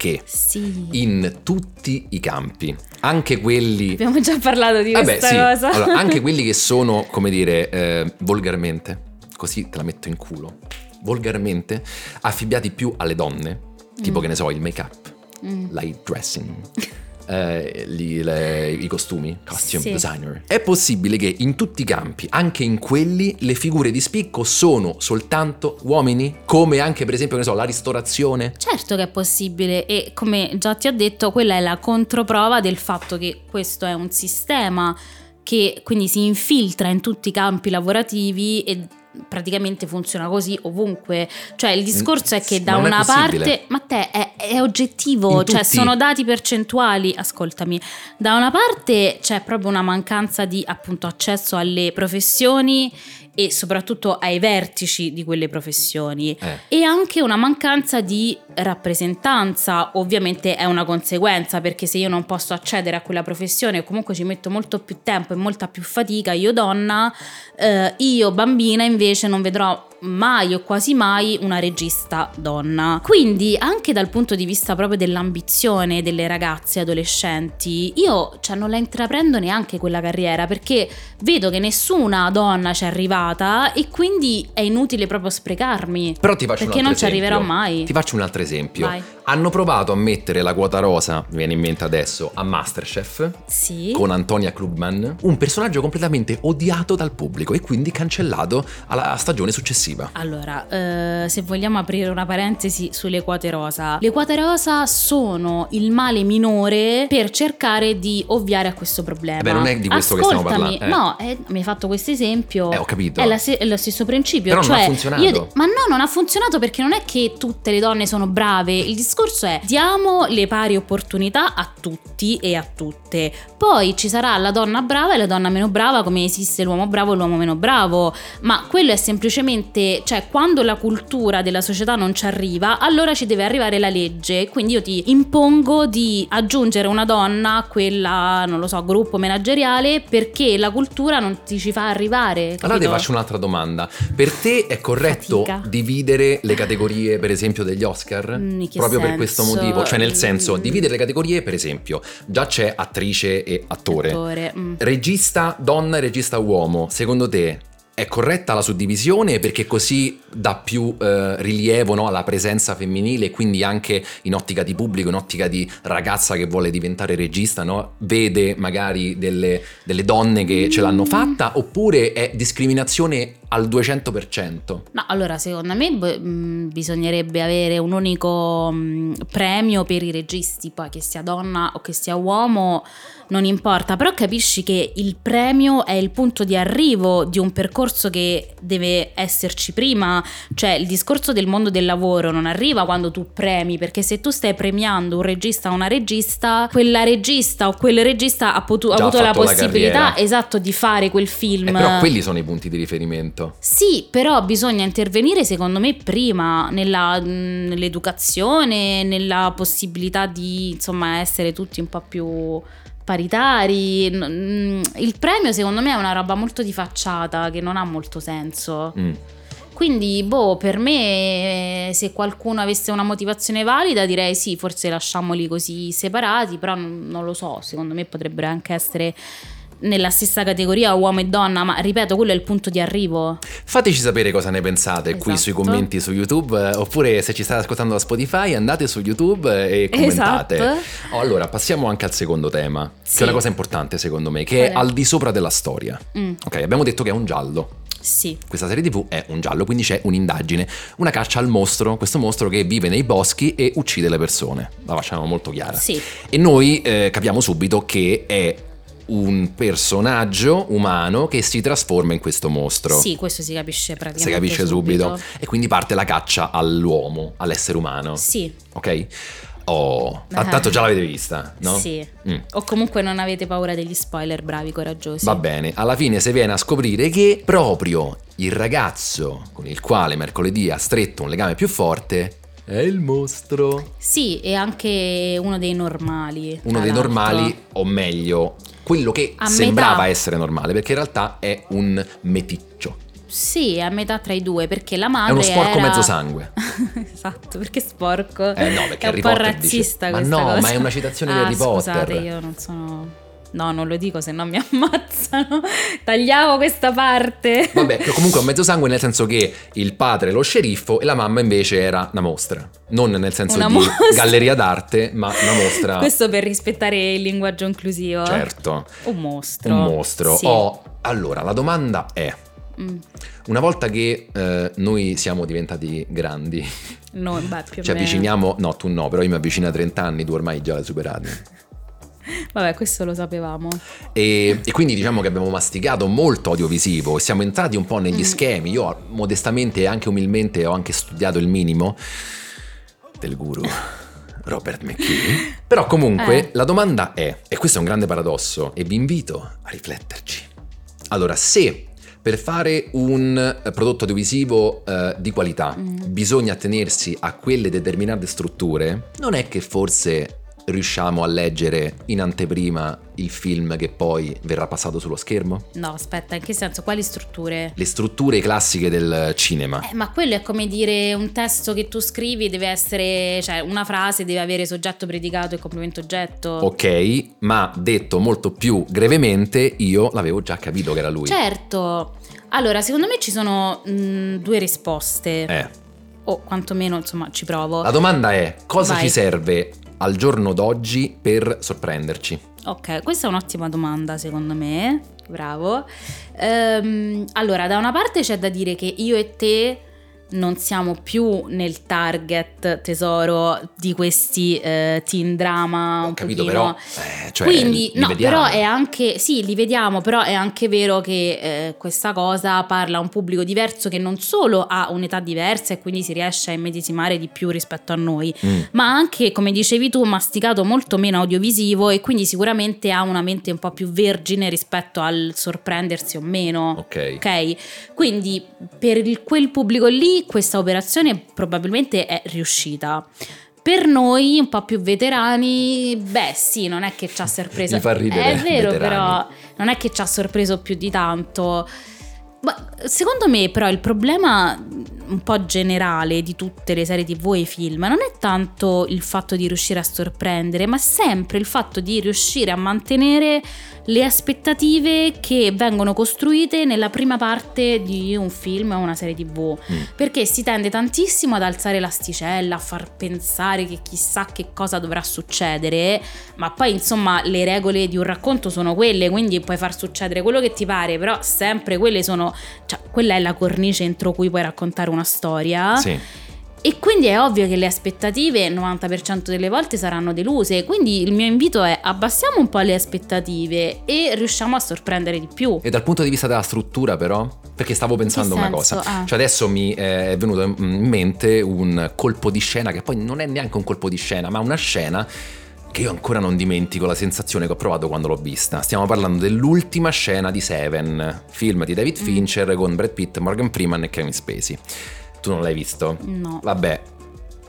A: che
B: Sì.
A: in tutti i campi, anche quelli...
B: Abbiamo già parlato di
A: Vabbè,
B: questa
A: sì.
B: cosa.
A: Allora, anche quelli che sono, come dire, eh, volgarmente, così te la metto in culo, volgarmente affibbiati più alle donne, tipo
B: Mm.
A: che ne so, il make-up,
B: Mm.
A: light dressing, eh, gli- le- i costumi, costume
B: Sì.
A: designer. È possibile che in tutti i campi, anche in quelli, le figure di spicco sono soltanto uomini? Come anche, per esempio, so, la ristorazione?
B: Certo che è possibile e come già ti ho detto, quella è la controprova del fatto che questo è un sistema che quindi si infiltra in tutti i campi lavorativi e praticamente funziona così ovunque. Cioè il discorso è che da
A: Non
B: una parte, ma te è, è oggettivo,
A: In
B: cioè
A: tutti-
B: sono dati percentuali, ascoltami. Da una parte c'è proprio una mancanza di appunto accesso alle professioni e soprattutto ai vertici di quelle professioni
A: Eh.
B: e anche una mancanza di rappresentanza ovviamente è una conseguenza perché se io non posso accedere a quella professione o comunque ci metto molto più tempo e molta più fatica io donna eh, io bambina invece non vedrò mai o quasi mai una regista donna quindi anche dal punto di vista proprio dell'ambizione delle ragazze adolescenti io cioè non la intraprendo neanche quella carriera perché vedo che nessuna donna ci è arrivata e quindi è inutile proprio sprecarmi
A: Però ti faccio
B: perché non ci arriverò mai
A: Ti faccio un altro esempio.
B: Vai.
A: Hanno provato a mettere la quota rosa, mi viene in mente adesso, a Masterchef
B: sì
A: con Antonia Klugman, un personaggio completamente odiato dal pubblico e quindi cancellato alla stagione successiva.
B: Allora, eh, se vogliamo aprire una parentesi sulle quote rosa, le quote rosa sono il male minore per cercare di ovviare a questo problema.
A: Eh beh, non è di questo che stiamo
B: Ascoltami,
A: parlando, eh.
B: No, eh, mi hai fatto questo esempio.
A: Eh, ho capito.
B: È, la è lo stesso principio.
A: Però non
B: cioè,
A: ha funzionato.
B: io ma no, non ha funzionato perché non è che tutte le donne sono brave. Il discorso è diamo le pari opportunità a tutti e a tutte. Poi ci sarà la donna brava e la donna meno brava, come esiste l'uomo bravo e l'uomo meno bravo. Ma quello è semplicemente, cioè, quando la cultura della società non ci arriva, allora ci deve arrivare la legge. Quindi io ti impongo di aggiungere una donna a quella, non lo so, gruppo manageriale perché la cultura non ti ci fa arrivare.
A: Allora ti
B: capito?
A: faccio un'altra domanda. Per te è corretto
B: Fatica.
A: dividere le categorie, per esempio, degli Oscar?
B: Mm,
A: Proprio per questo motivo? Cioè, nel senso, dividere le categorie, per esempio, già c'è attrice e attore.
B: Attore, mm.
A: Regista donna e regista uomo, secondo te è corretta la suddivisione perché così dà più eh, rilievo no, alla presenza femminile e quindi anche in ottica di pubblico, in ottica di ragazza che vuole diventare regista, no, vede magari delle, delle donne che ce l'hanno fatta oppure è discriminazione al 200%?
B: No, allora secondo me b- mh, bisognerebbe avere un unico mh, premio per i registi, poi che sia donna o che sia uomo, non importa, però capisci che il premio è il punto di arrivo di un percorso che deve esserci prima, cioè il discorso del mondo del lavoro non arriva quando tu premi, perché se tu stai premiando un regista o una regista, quella regista o quel regista ha, potu- ha avuto la
A: la
B: possibilità
A: carriera.
B: esatto di fare quel film.
A: Eh, però quelli sono i punti di riferimento.
B: Sì, però bisogna intervenire secondo me prima nella, nell'educazione, nella possibilità di insomma essere tutti un po' più paritari. Il premio secondo me è una roba molto di facciata che non ha molto senso.
A: Mm.
B: Quindi, boh, per me eh, se qualcuno avesse una motivazione valida direi sì, forse lasciamoli così separati, però non, non lo so, secondo me potrebbero anche essere nella stessa categoria uomo e donna, ma ripeto, quello è il punto di arrivo.
A: Fateci sapere cosa ne pensate qui sui
B: Esatto.
A: commenti su YouTube eh, oppure se ci state ascoltando da Spotify andate su YouTube eh, e commentate.
B: Esatto.
A: Oh, allora, passiamo anche al secondo tema, che
B: Sì.
A: è una cosa importante secondo me, che è
B: Qual è?
A: al di sopra della storia.
B: Mm,
A: Ok, abbiamo detto che è un giallo.
B: sì.
A: Questa serie TV è un giallo, quindi c'è un'indagine, una caccia al mostro, questo mostro che vive nei boschi e uccide le persone. La facciamo molto chiara.
B: Sì.
A: E noi eh, capiamo subito che è un personaggio umano che si trasforma in questo mostro.
B: Sì, questo si capisce praticamente.
A: Si capisce subito. E quindi parte la caccia all'uomo, all'essere umano.
B: Sì,
A: Ok? Oh,
B: Ah.
A: tanto già l'avete vista, no?
B: sì.
A: Mm.
B: O comunque non avete paura degli spoiler, bravi, coraggiosi.
A: Va bene, alla fine si viene a scoprire che proprio il ragazzo con il quale mercoledì ha stretto un legame più forte è il mostro.
B: Sì, e anche uno dei normali.
A: Uno dei
B: l'altro.
A: normali, o meglio, quello che
B: A
A: sembrava
B: metà.
A: essere normale, perché in realtà è un meticcio.
B: Sì, è a metà tra i due, perché la madre
A: È uno sporco
B: era-
A: mezzo sangue.
B: esatto, perché sporco?
A: Eh no, perché
B: è un
A: Harry
B: po'
A: Potter dice-
B: razzista
A: Ma
B: questa
A: no,
B: cosa.
A: ma è una citazione di
B: Ah,
A: Harry Potter.
B: Scusate, io non sono... No, non lo dico, se no mi ammazzano. Tagliamo questa parte.
A: Vabbè, che comunque è un mezzo sangue nel senso che il padre è lo sceriffo e la mamma invece era una mostra. Non nel senso
B: Una
A: di
B: mostra.
A: galleria d'arte, ma una mostra.
B: Questo per rispettare il linguaggio inclusivo.
A: Certo,
B: Un mostro.
A: un mostro.
B: Sì.
A: Oh, allora, la domanda è,
B: Mm,
A: una volta che eh, noi siamo diventati grandi,
B: no, beh, più
A: ci avviciniamo, no tu no, però io mi avvicino a 30 anni, tu ormai già l'hai superato.
B: Vabbè, questo lo sapevamo.
A: E, e quindi diciamo che abbiamo masticato molto audiovisivo e siamo entrati un po' negli
B: Mm.
A: schemi. Io modestamente e anche umilmente ho anche studiato il minimo del guru Robert McKee. Però comunque
B: Eh.
A: la domanda è, e questo è un grande paradosso, e vi invito a rifletterci. Allora, se per fare un prodotto audiovisivo eh, di qualità
B: Mm.
A: bisogna attenersi a quelle determinate strutture, non è che forse riusciamo a leggere in anteprima il film che poi verrà passato sullo schermo?
B: No, aspetta, in che senso? Quali strutture?
A: Le strutture classiche del cinema.
B: Eh, ma quello è come dire un testo che tu scrivi deve essere, cioè una frase deve avere soggetto predicato e complemento oggetto.
A: Ok, ma detto molto più brevemente, io l'avevo già capito che era lui.
B: Certo. Allora, secondo me ci sono mh, due risposte.
A: Eh,
B: O quantomeno, insomma, ci provo.
A: la domanda è cosa
B: Vai.
A: ci serve al giorno d'oggi per sorprenderci?
B: Ok, questa è un'ottima domanda secondo me, bravo. Ehm, allora, da una parte c'è da dire che io e te non siamo più nel target tesoro di questi eh, teen drama
A: Ho capito
B: pochino.
A: però, eh, cioè,
B: Quindi, no,
A: vediamo.
B: però è anche, sì, li vediamo, però è anche vero che eh, questa cosa parla a un pubblico diverso che non solo ha un'età diversa e quindi si riesce a immedesimare di più rispetto a noi,
A: Mm.
B: ma anche, come dicevi tu, masticato molto meno audiovisivo e quindi sicuramente ha una mente un po' più vergine rispetto al sorprendersi o meno.
A: Ok.
B: Ok, quindi per il- quel pubblico lì questa operazione probabilmente è riuscita. Per noi un po' più veterani, beh sì, non è che ci ha sorpreso.
A: Mi fa ridere,
B: È vero,
A: veterani.
B: però non è che ci ha sorpreso più di tanto. Secondo me però il problema un po' generale di tutte le serie tv e i film non è tanto il fatto di riuscire a sorprendere, ma sempre il fatto di riuscire a mantenere le aspettative che vengono costruite nella prima parte di un film o una serie tv.
A: Mm.
B: Perché si tende tantissimo ad alzare l'asticella, a far pensare che chissà che cosa dovrà succedere, ma poi insomma le regole di un racconto sono quelle, quindi puoi far succedere quello che ti pare, però sempre quelle sono, cioè quella è la cornice entro cui puoi raccontare una storia.
A: Sì.
B: E quindi è ovvio che le aspettative il 90% delle volte saranno deluse, quindi il mio invito è abbassiamo un po' le aspettative e riusciamo a sorprendere di più.
A: E dal punto di vista della struttura, però? Perché stavo pensando una cosa.
B: Ah.
A: Cioè, adesso mi è venuto in mente un colpo di scena, che poi non è neanche un colpo di scena, ma una scena che io ancora non dimentico la sensazione che ho provato quando l'ho vista. Stiamo parlando dell'ultima scena di Seven, film di David
B: Mm.
A: Fincher con Brad Pitt, Morgan Freeman e Kevin Spacey. Tu non l'hai visto?
B: No.
A: Vabbè,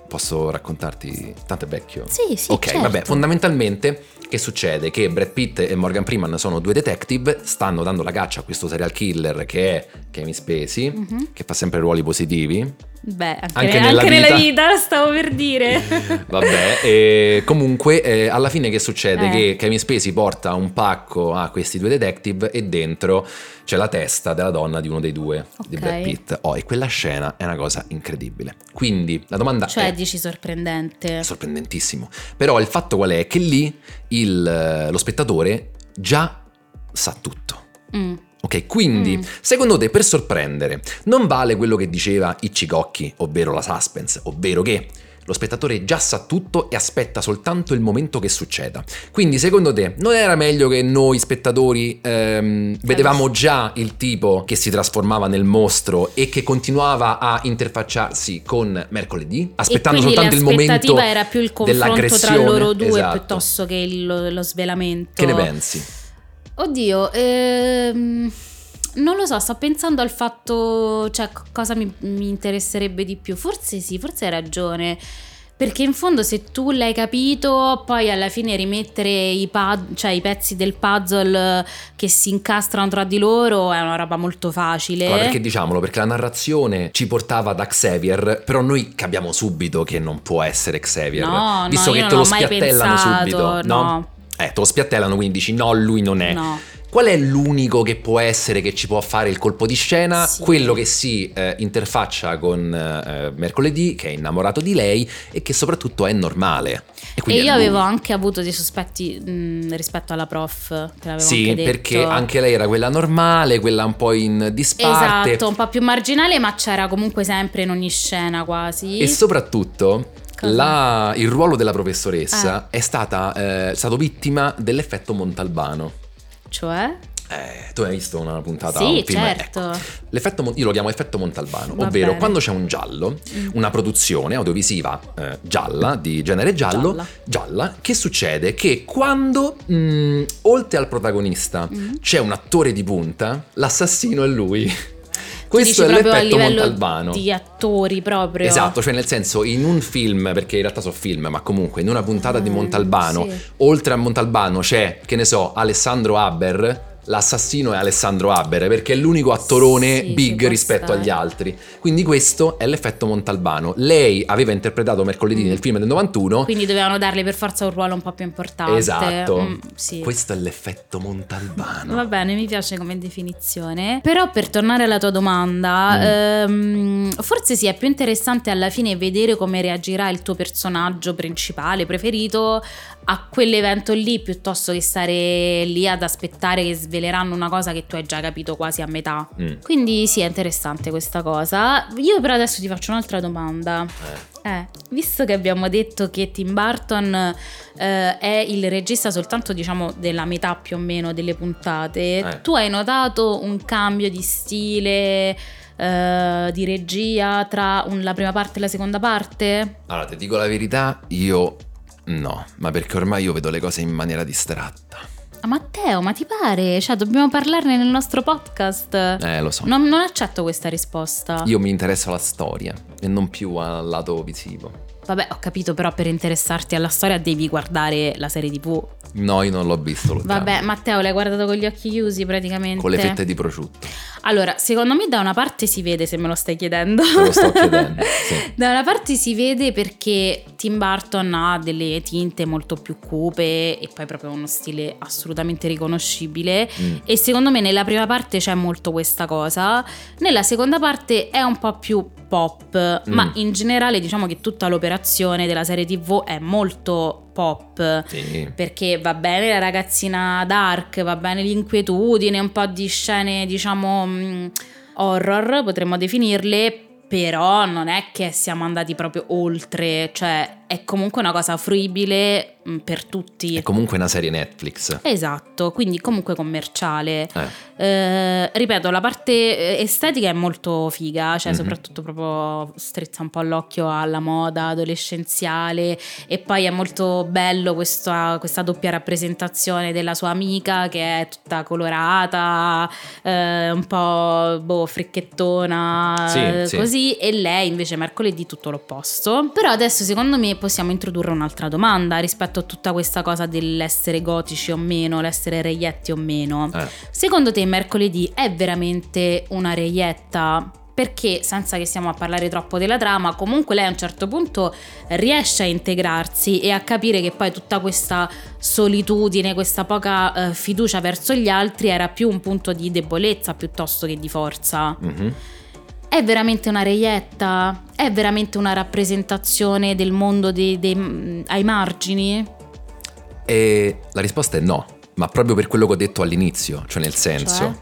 A: posso raccontarti? Tanto è vecchio.
B: Sì, sì,
A: Ok,
B: certo.
A: vabbè, fondamentalmente che succede? Che Brad Pitt e Morgan Freeman sono due detective, stanno dando la caccia a questo serial killer che è Kevin Spacey,
B: Mhm.
A: che fa sempre ruoli positivi.
B: Beh, anche,
A: Anche
B: ne-
A: nella
B: anche nella
A: vita.
B: vita stavo per dire.
A: Vabbè, e comunque eh, alla fine che succede?
B: Eh.
A: Che Kevin Spacey porta un pacco a questi due detective e dentro c'è la testa della donna di uno dei due, di
B: Ok.
A: Brad Pitt. Oh, e quella scena è una cosa incredibile. Quindi la domanda
B: cioè,
A: è...
B: dici sorprendente.
A: Sorprendentissimo. Però il fatto qual è? Che lì il- lo spettatore già sa tutto.
B: Mm.
A: Ok, quindi
B: Mm.
A: secondo te per sorprendere non vale quello che diceva Ichigocchi, ovvero la suspense, ovvero che lo spettatore già sa tutto e aspetta soltanto il momento che succeda. Quindi secondo te non era meglio che noi spettatori ehm, vedevamo già il tipo che si trasformava nel mostro e che continuava a interfacciarsi con mercoledì, aspettando soltanto il momento
B: l'aspettativa era più il confronto tra
A: dell'aggressione?
B: loro due
A: Esatto.
B: piuttosto che il- lo svelamento.
A: Che ne pensi?
B: Oddio, ehm, non lo so, sto pensando al fatto, cioè cosa mi, mi interesserebbe di più. Forse sì, forse hai ragione. Perché in fondo se tu l'hai capito, poi alla fine rimettere i, pad- cioè, i pezzi del puzzle che si incastrano tra di loro è una roba molto facile.
A: Allora, perché diciamolo? Perché la narrazione ci portava da Xavier, però noi capiamo subito che non può essere Xavier.
B: No,
A: visto
B: no,
A: che te
B: non
A: lo spiattellano
B: pensato,
A: subito,
B: no.
A: Eh, te lo spiattellano, quindi dici no, lui non è.
B: No.
A: Qual è l'unico che può essere che ci può fare il colpo di scena?
B: Sì.
A: Quello che si eh, interfaccia con eh, mercoledì, che è innamorato di lei e che soprattutto è normale. E,
B: E io avevo anche avuto dei sospetti mh, rispetto alla prof,
A: Sì,
B: anche
A: perché anche lei era quella normale, quella un po' in disparte.
B: Esatto, un po' più marginale, ma c'era comunque sempre in ogni scena quasi.
A: E soprattutto? La- il ruolo della professoressa
B: Eh.
A: è stata, eh, stato vittima dell'effetto Montalbano.
B: Cioè?
A: Eh, tu hai visto una puntata
B: Sì,
A: un film?
B: certo.
A: Ecco, l'effetto, Mon- io lo chiamo effetto Montalbano,
B: Va
A: ovvero
B: bene.
A: quando c'è un giallo, una produzione audiovisiva eh, gialla, di genere giallo,
B: Gialla.
A: gialla, che succede? Che quando, mh, oltre al protagonista,
B: Mm.
A: c'è un attore di punta, l'assassino è lui. Questo è l'effetto Montalbano.
B: di attori proprio.
A: Esatto, cioè nel senso in un film, perché in realtà sono film, ma comunque in una puntata di
B: Ah,
A: Montalbano,
B: sì.
A: oltre a Montalbano c'è, che ne so, Alessandro Haber. L'assassino è Alessandro Haber perché è l'unico attorone
B: Sì,
A: big rispetto
B: stare.
A: agli altri. Quindi questo è l'effetto Montalbano. Lei aveva interpretato mercoledì
B: Mm.
A: nel film del 91.
B: Quindi dovevano darle per forza un ruolo un po' più importante.
A: Esatto.
B: Mm, sì.
A: Questo è l'effetto Montalbano.
B: Va bene, mi piace come definizione. Però per tornare alla tua domanda,
A: Mm.
B: ehm, forse sì, è più interessante alla fine vedere come reagirà il tuo personaggio principale preferito a quell'evento lì piuttosto che stare lì ad aspettare che sveleranno una cosa che tu hai già capito quasi a metà.
A: Mm.
B: Quindi sì, è interessante questa cosa. Io però adesso ti faccio un'altra domanda.
A: Eh.
B: Eh, visto che abbiamo detto che Tim Burton eh, è il regista soltanto diciamo della metà più o meno delle puntate,
A: Eh.
B: tu hai notato un cambio di stile, eh, di regia tra un- la prima parte e la seconda parte?
A: Allora, ti dico la verità, io no, ma perché ormai io vedo le cose in maniera distratta.
B: Ah, Matteo, ma ti pare? Cioè, dobbiamo parlarne nel nostro podcast?
A: Eh, lo so.
B: Non, non accetto questa risposta.
A: Io mi interessa alla storia e non più al lato visivo.
B: Vabbè, ho capito, però per interessarti alla storia devi guardare la serie TV.
A: No, io non l'ho visto. lo
B: Vabbè. Matteo, l'hai guardato con gli occhi chiusi praticamente.
A: Con le fette di prosciutto.
B: Allora, secondo me da una parte si vede, se me lo stai chiedendo.
A: Te lo sto chiedendo, sì.
B: Da una parte si vede perché Tim Burton ha delle tinte molto più cupe e poi proprio uno stile assolutamente riconoscibile.
A: Mm.
B: E secondo me nella prima parte c'è molto questa cosa, nella seconda parte è un po' più pop,
A: Mm.
B: ma in generale diciamo che tutta l'operazione della serie TV è molto pop.
A: Sì.
B: Perché va bene la ragazzina dark, va bene l'inquietudine, un po' di scene, diciamo, mh, horror, potremmo definirle, però non è che siamo andati proprio oltre, cioè è comunque una cosa fruibile mh, per tutti.
A: È comunque una serie Netflix.
B: Esatto, quindi comunque commerciale.
A: Eh.
B: Eh, ripeto, la parte eh, estetica è molto figa, cioè
A: Mhm.
B: soprattutto proprio strizza un po' l'occhio alla moda adolescenziale e poi è molto bello questa, questa doppia rappresentazione della sua amica che è tutta colorata, eh, un po' boh, fricchettona,
A: Sì,
B: eh,
A: sì.
B: così, e lei invece mercoledì tutto l'opposto. Però adesso secondo me possiamo introdurre un'altra domanda rispetto a tutta questa cosa dell'essere gotici o meno, l'essere reietti o meno.
A: Eh.
B: Secondo te mercoledì è veramente una reietta? Perché senza che stiamo a parlare troppo della trama, comunque lei a un certo punto riesce a integrarsi e a capire che poi tutta questa solitudine, questa poca eh, fiducia verso gli altri era più un punto di debolezza piuttosto che di forza.
A: Mhm.
B: È veramente una reietta? È veramente una rappresentazione del mondo dei- dei- ai margini?
A: E la risposta è no, ma proprio per quello che ho detto all'inizio, cioè nel senso,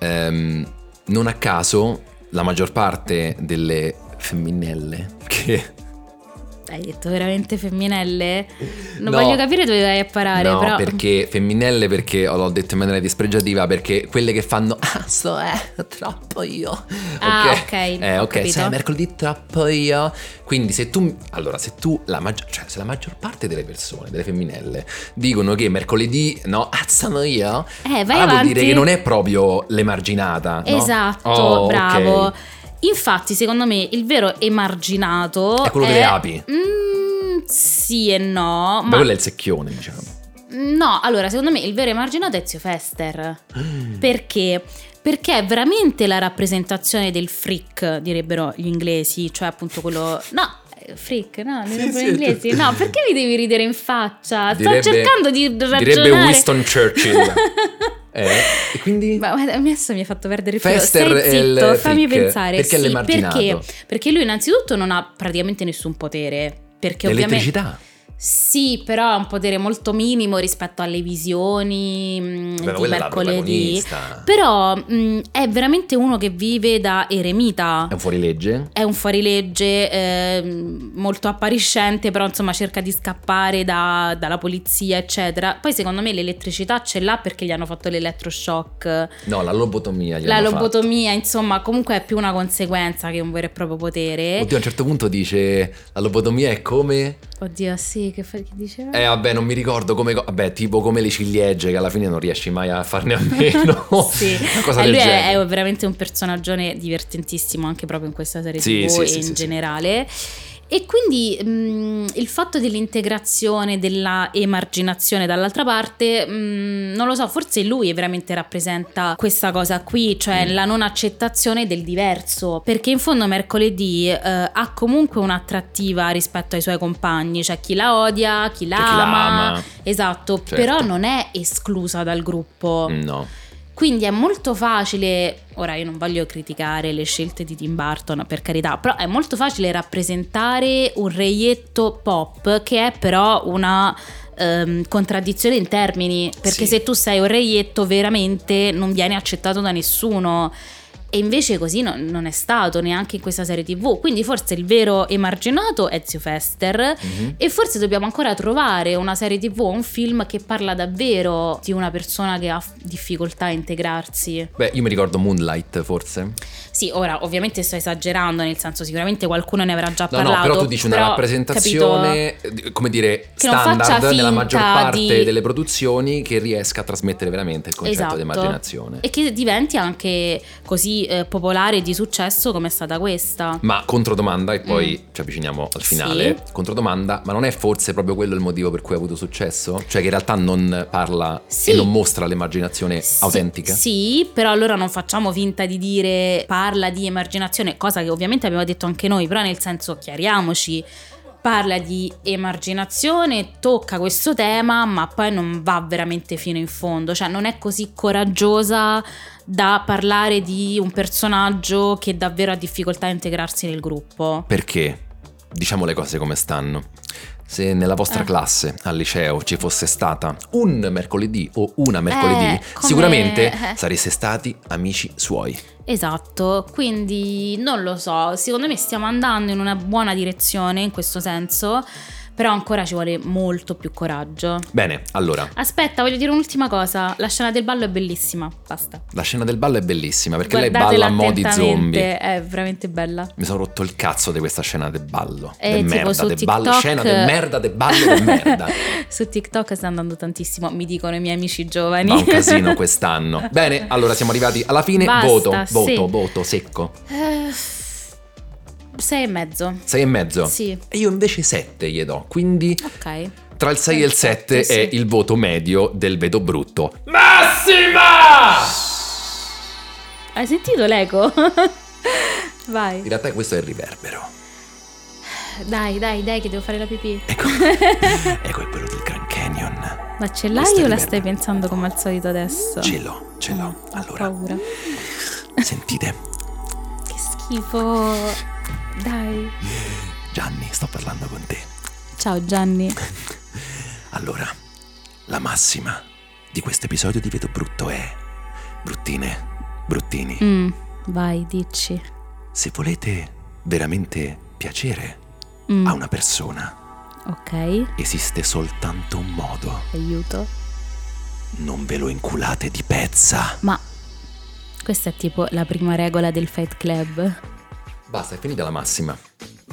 A: ehm, non a caso la maggior parte delle femminelle che...
B: Hai detto veramente femminelle? Non
A: No.
B: voglio capire dove vai a parare,
A: no,
B: però...
A: perché femminelle perché oh, l'ho detto in maniera dispregiativa perché quelle che fanno ah so è troppo io
B: Ah, ok,
A: eh
B: ho
A: ok sai mercoledì troppo io quindi se tu allora se tu la maggior cioè se la maggior parte delle persone delle femminelle dicono che mercoledì no ah sono io
B: Eh, vai
A: allora vuol
B: avanti.
A: dire che non è proprio l'emarginata no?
B: Esatto,
A: Oh, ok.
B: bravo. Infatti, secondo me, il vero emarginato
A: È quello delle api.
B: Mm, sì e no,
A: Ma
B: ma
A: quello è il secchione diciamo
B: no, allora, secondo me il vero emarginato è Zio Fester. Perché? Perché è veramente la rappresentazione del freak, direbbero gli inglesi, cioè appunto quello No, eh, freak, no, direbbero
A: sì,
B: gli inglesi. No, perché mi devi ridere in faccia? Sto
A: Direbbe-
B: cercando di ragionare.
A: direbbe Winston Churchill eh, e quindi
B: Ma adesso mi ha fatto perdere il filo.
A: Fester
B: Stai
A: è il
B: zitto, fammi
A: freak.
B: pensare.
A: Perché
B: sì, perché? Perché lui innanzitutto non ha praticamente nessun potere. Perché ovviamente... Sì, però ha un potere molto minimo rispetto alle visioni mh,
A: ma
B: di mercoledì. Però mh, è veramente uno che vive da eremita.
A: È un fuorilegge?
B: È un fuorilegge ehm, molto appariscente, però insomma cerca di scappare da- dalla polizia, eccetera. Poi secondo me l'elettricità ce l'ha perché gli hanno fatto l'elettroshock.
A: No, la lobotomia.
B: La
A: hanno fatto.
B: lobotomia, insomma, comunque è più una conseguenza che un vero e proprio potere.
A: Oddio, a un certo punto dice la lobotomia è come...
B: Oddio, sì, che, fa- che diceva?
A: Eh vabbè, non mi ricordo come... co- Vabbè, tipo come le ciliegie che alla fine non riesci mai a farne a meno.
B: Sì,
A: Una cosa
B: e
A: del
B: lui è, è veramente un personaggio divertentissimo anche proprio in questa serie
A: Sì,
B: TV
A: sì,
B: e
A: sì,
B: in
A: sì, sì.
B: E quindi mh, il fatto dell'integrazione, della emarginazione dall'altra parte, mh, non lo so, forse lui veramente rappresenta questa cosa qui, cioè
A: Mm.
B: la non accettazione del diverso, perché in fondo mercoledì eh, ha comunque un'attrattiva rispetto ai suoi compagni, cioè chi la odia, chi la
A: C'è chi la
B: ama,
A: ama.
B: esatto,
A: Certo.
B: però non è esclusa dal gruppo.
A: No.
B: Quindi è molto facile, ora io non voglio criticare le scelte di Tim Burton per carità, però è molto facile rappresentare un reietto pop che è però una ehm, contraddizione in termini, perché
A: Sì.
B: se tu sei un reietto veramente non vieni accettato da nessuno. E invece così no- non è stato neanche in questa serie tv. Quindi forse il vero emarginato è Zio Fester.
A: Mhm.
B: E forse dobbiamo ancora trovare una serie tv o un film che parla davvero di una persona che ha difficoltà a integrarsi.
A: Beh, io mi ricordo Moonlight forse.
B: Sì, ora ovviamente sto esagerando, nel senso sicuramente qualcuno ne avrà già
A: No,
B: parlato.
A: no, però tu dici una
B: però,
A: rappresentazione, eh, come dire, standard nella maggior parte
B: di-
A: delle produzioni che riesca a trasmettere veramente il concetto
B: Esatto.
A: di immaginazione.
B: E che diventi anche così eh, popolare e di successo come è stata questa.
A: Ma controdomanda, e poi
B: Mm.
A: ci avviciniamo al finale.
B: Sì.
A: Controdomanda, ma non è forse proprio quello il motivo per cui ha avuto successo? Cioè che in realtà non parla
B: Sì.
A: e non mostra l'emmaginazione
B: Sì,
A: autentica?
B: Sì, però allora non facciamo finta di dire parla di emarginazione, cosa che ovviamente abbiamo detto anche noi, però nel senso chiariamoci. Parla di emarginazione, tocca questo tema, ma poi non va veramente fino in fondo, cioè non è così coraggiosa da parlare di un personaggio che davvero ha difficoltà a integrarsi nel gruppo.
A: Perché? Diciamo le cose come stanno. Se nella vostra
B: Eh.
A: classe al liceo ci fosse stata un mercoledì o una mercoledì,
B: Eh, come-
A: sicuramente
B: eh.
A: sareste stati amici suoi.
B: Esatto, quindi non lo so, secondo me stiamo andando in una buona direzione in questo senso, però ancora ci vuole molto più coraggio.
A: Bene, allora.
B: Aspetta, voglio dire un'ultima cosa. La scena del ballo è bellissima. Basta.
A: La scena del ballo è bellissima perché
B: Guardatela lei
A: balla a mo' di zombie.
B: È veramente bella.
A: Mi sono rotto il cazzo di questa scena del ballo.
B: Eh,
A: e
B: de
A: merda,
B: su
A: de
B: TikTok...
A: ballo, scena del merda, del ballo, de merda.
B: su TikTok sta andando tantissimo, mi dicono i miei amici giovani.
A: Ma un casino quest'anno. Bene, allora siamo arrivati alla fine.
B: Basta,
A: voto, voto, voto, secco.
B: Uh 6 e mezzo.
A: 6 e mezzo?
B: Sì.
A: E io invece 7 gli do, quindi...
B: Ok.
A: Tra il 6 e il 7
B: sì.
A: è il voto medio del vedo brutto. Massima!
B: Hai sentito l'eco? Vai.
A: In realtà questo è il riverbero.
B: Dai, dai, dai, che devo fare la pipì.
A: Ecco, ecco è quello del Grand Canyon.
B: Ma ce l'hai
A: Questa
B: o la stai pensando come al solito adesso?
A: Ce l'ho, ce l'ho.
B: Oh,
A: allora.
B: Ho paura.
A: Sentite.
B: Che schifo. Dai.
A: Gianni, sto parlando con te.
B: Ciao Gianni.
A: Allora, la massima di questo episodio di Vedo Brutto è bruttine, bruttini.
B: Mm, vai, dici.
A: Se volete veramente piacere
B: Mm,
A: a una persona,
B: Ok,
A: esiste soltanto un modo.
B: aiuto.
A: Non ve lo inculate di pezza.
B: Ma questa è tipo la prima regola del Fight Club.
A: Basta, è finita la massima.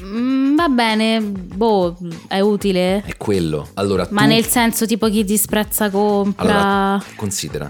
B: Mm, va bene, boh, è utile.
A: È quello. Allora,
B: Ma
A: tu-
B: nel senso tipo chi disprezza compra.
A: Allora, considera.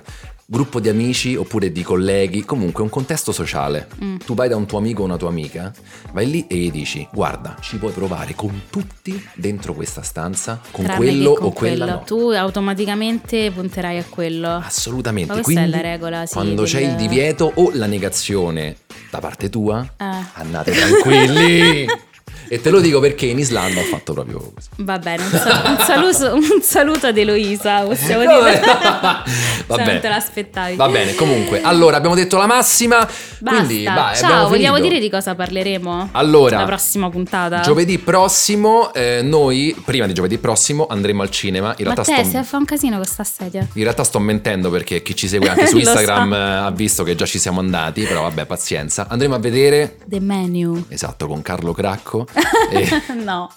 A: Gruppo di amici oppure di colleghi, comunque un contesto sociale.
B: Mm.
A: Tu vai da un tuo amico o una tua amica, vai lì e gli dici: Guarda, ci puoi provare con tutti dentro questa stanza, con
B: tranne
A: quello
B: con
A: o quella
B: quello.
A: no.
B: Tu automaticamente punterai a quello.
A: Assolutamente.
B: Ma questa è
A: Quindi,
B: la regola, sì,
A: Quando
B: del-
A: c'è il divieto o la negazione da parte tua,
B: Eh.
A: andate tranquilli. E te lo dico perché in Islanda ho fatto proprio così.
B: Va bene, un, sal- un saluto, un saluto ad Eloisa, possiamo
A: No,
B: dire.
A: Va
B: Se non
A: bene.
B: te l'aspettavi.
A: Va bene, comunque, allora abbiamo detto la massima.
B: Basta.
A: Quindi, vai,
B: Ciao, vogliamo dire di cosa parleremo?
A: Allora,
B: la prossima puntata.
A: Giovedì prossimo, eh, noi, prima di giovedì prossimo, andremo al cinema. In
B: Ma
A: realtà,
B: te,
A: sto,
B: se fa un casino questa sedia.
A: in realtà sto mentendo perché chi ci segue anche su Instagram
B: so.
A: eh, ha visto che già ci siamo andati, però vabbè, pazienza. Andremo a vedere,
B: The Menu.
A: esatto, con Carlo Cracco, e
B: no.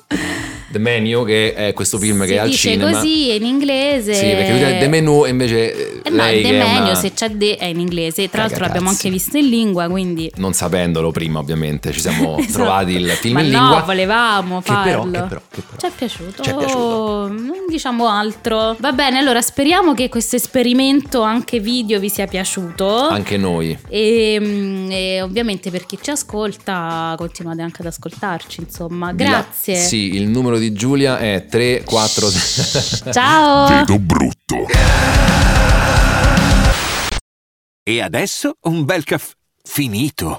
A: The Menu, che è questo film
B: si
A: che è al
B: dice
A: cinema.
B: così in inglese.
A: Sì, perché lui dice The Menu e invece eh,
B: Eh no,
A: lei
B: The Menu,
A: una-
B: se c'è The è in inglese. Tra l'altro l'abbiamo anche visto in lingua, quindi...
A: Non sapendolo prima, ovviamente, ci siamo
B: Esatto.
A: trovati il film
B: Ma
A: in
B: no,
A: lingua.
B: volevamo
A: Che però,
B: farlo.
A: che però, che però.
B: Ci è piaciuto.
A: Ci è piaciuto.
B: Non diciamo altro. Va bene, allora speriamo che questo esperimento anche video vi sia piaciuto.
A: Anche noi.
B: E, mm, e ovviamente per chi ci ascolta, continuate anche ad ascoltarci, insomma.
A: Di là-
B: Grazie.
A: Sì, il numero di Giulia è 3, 4...
B: Ciao.
D: Vedo brutto.
E: E adesso un bel caffè finito.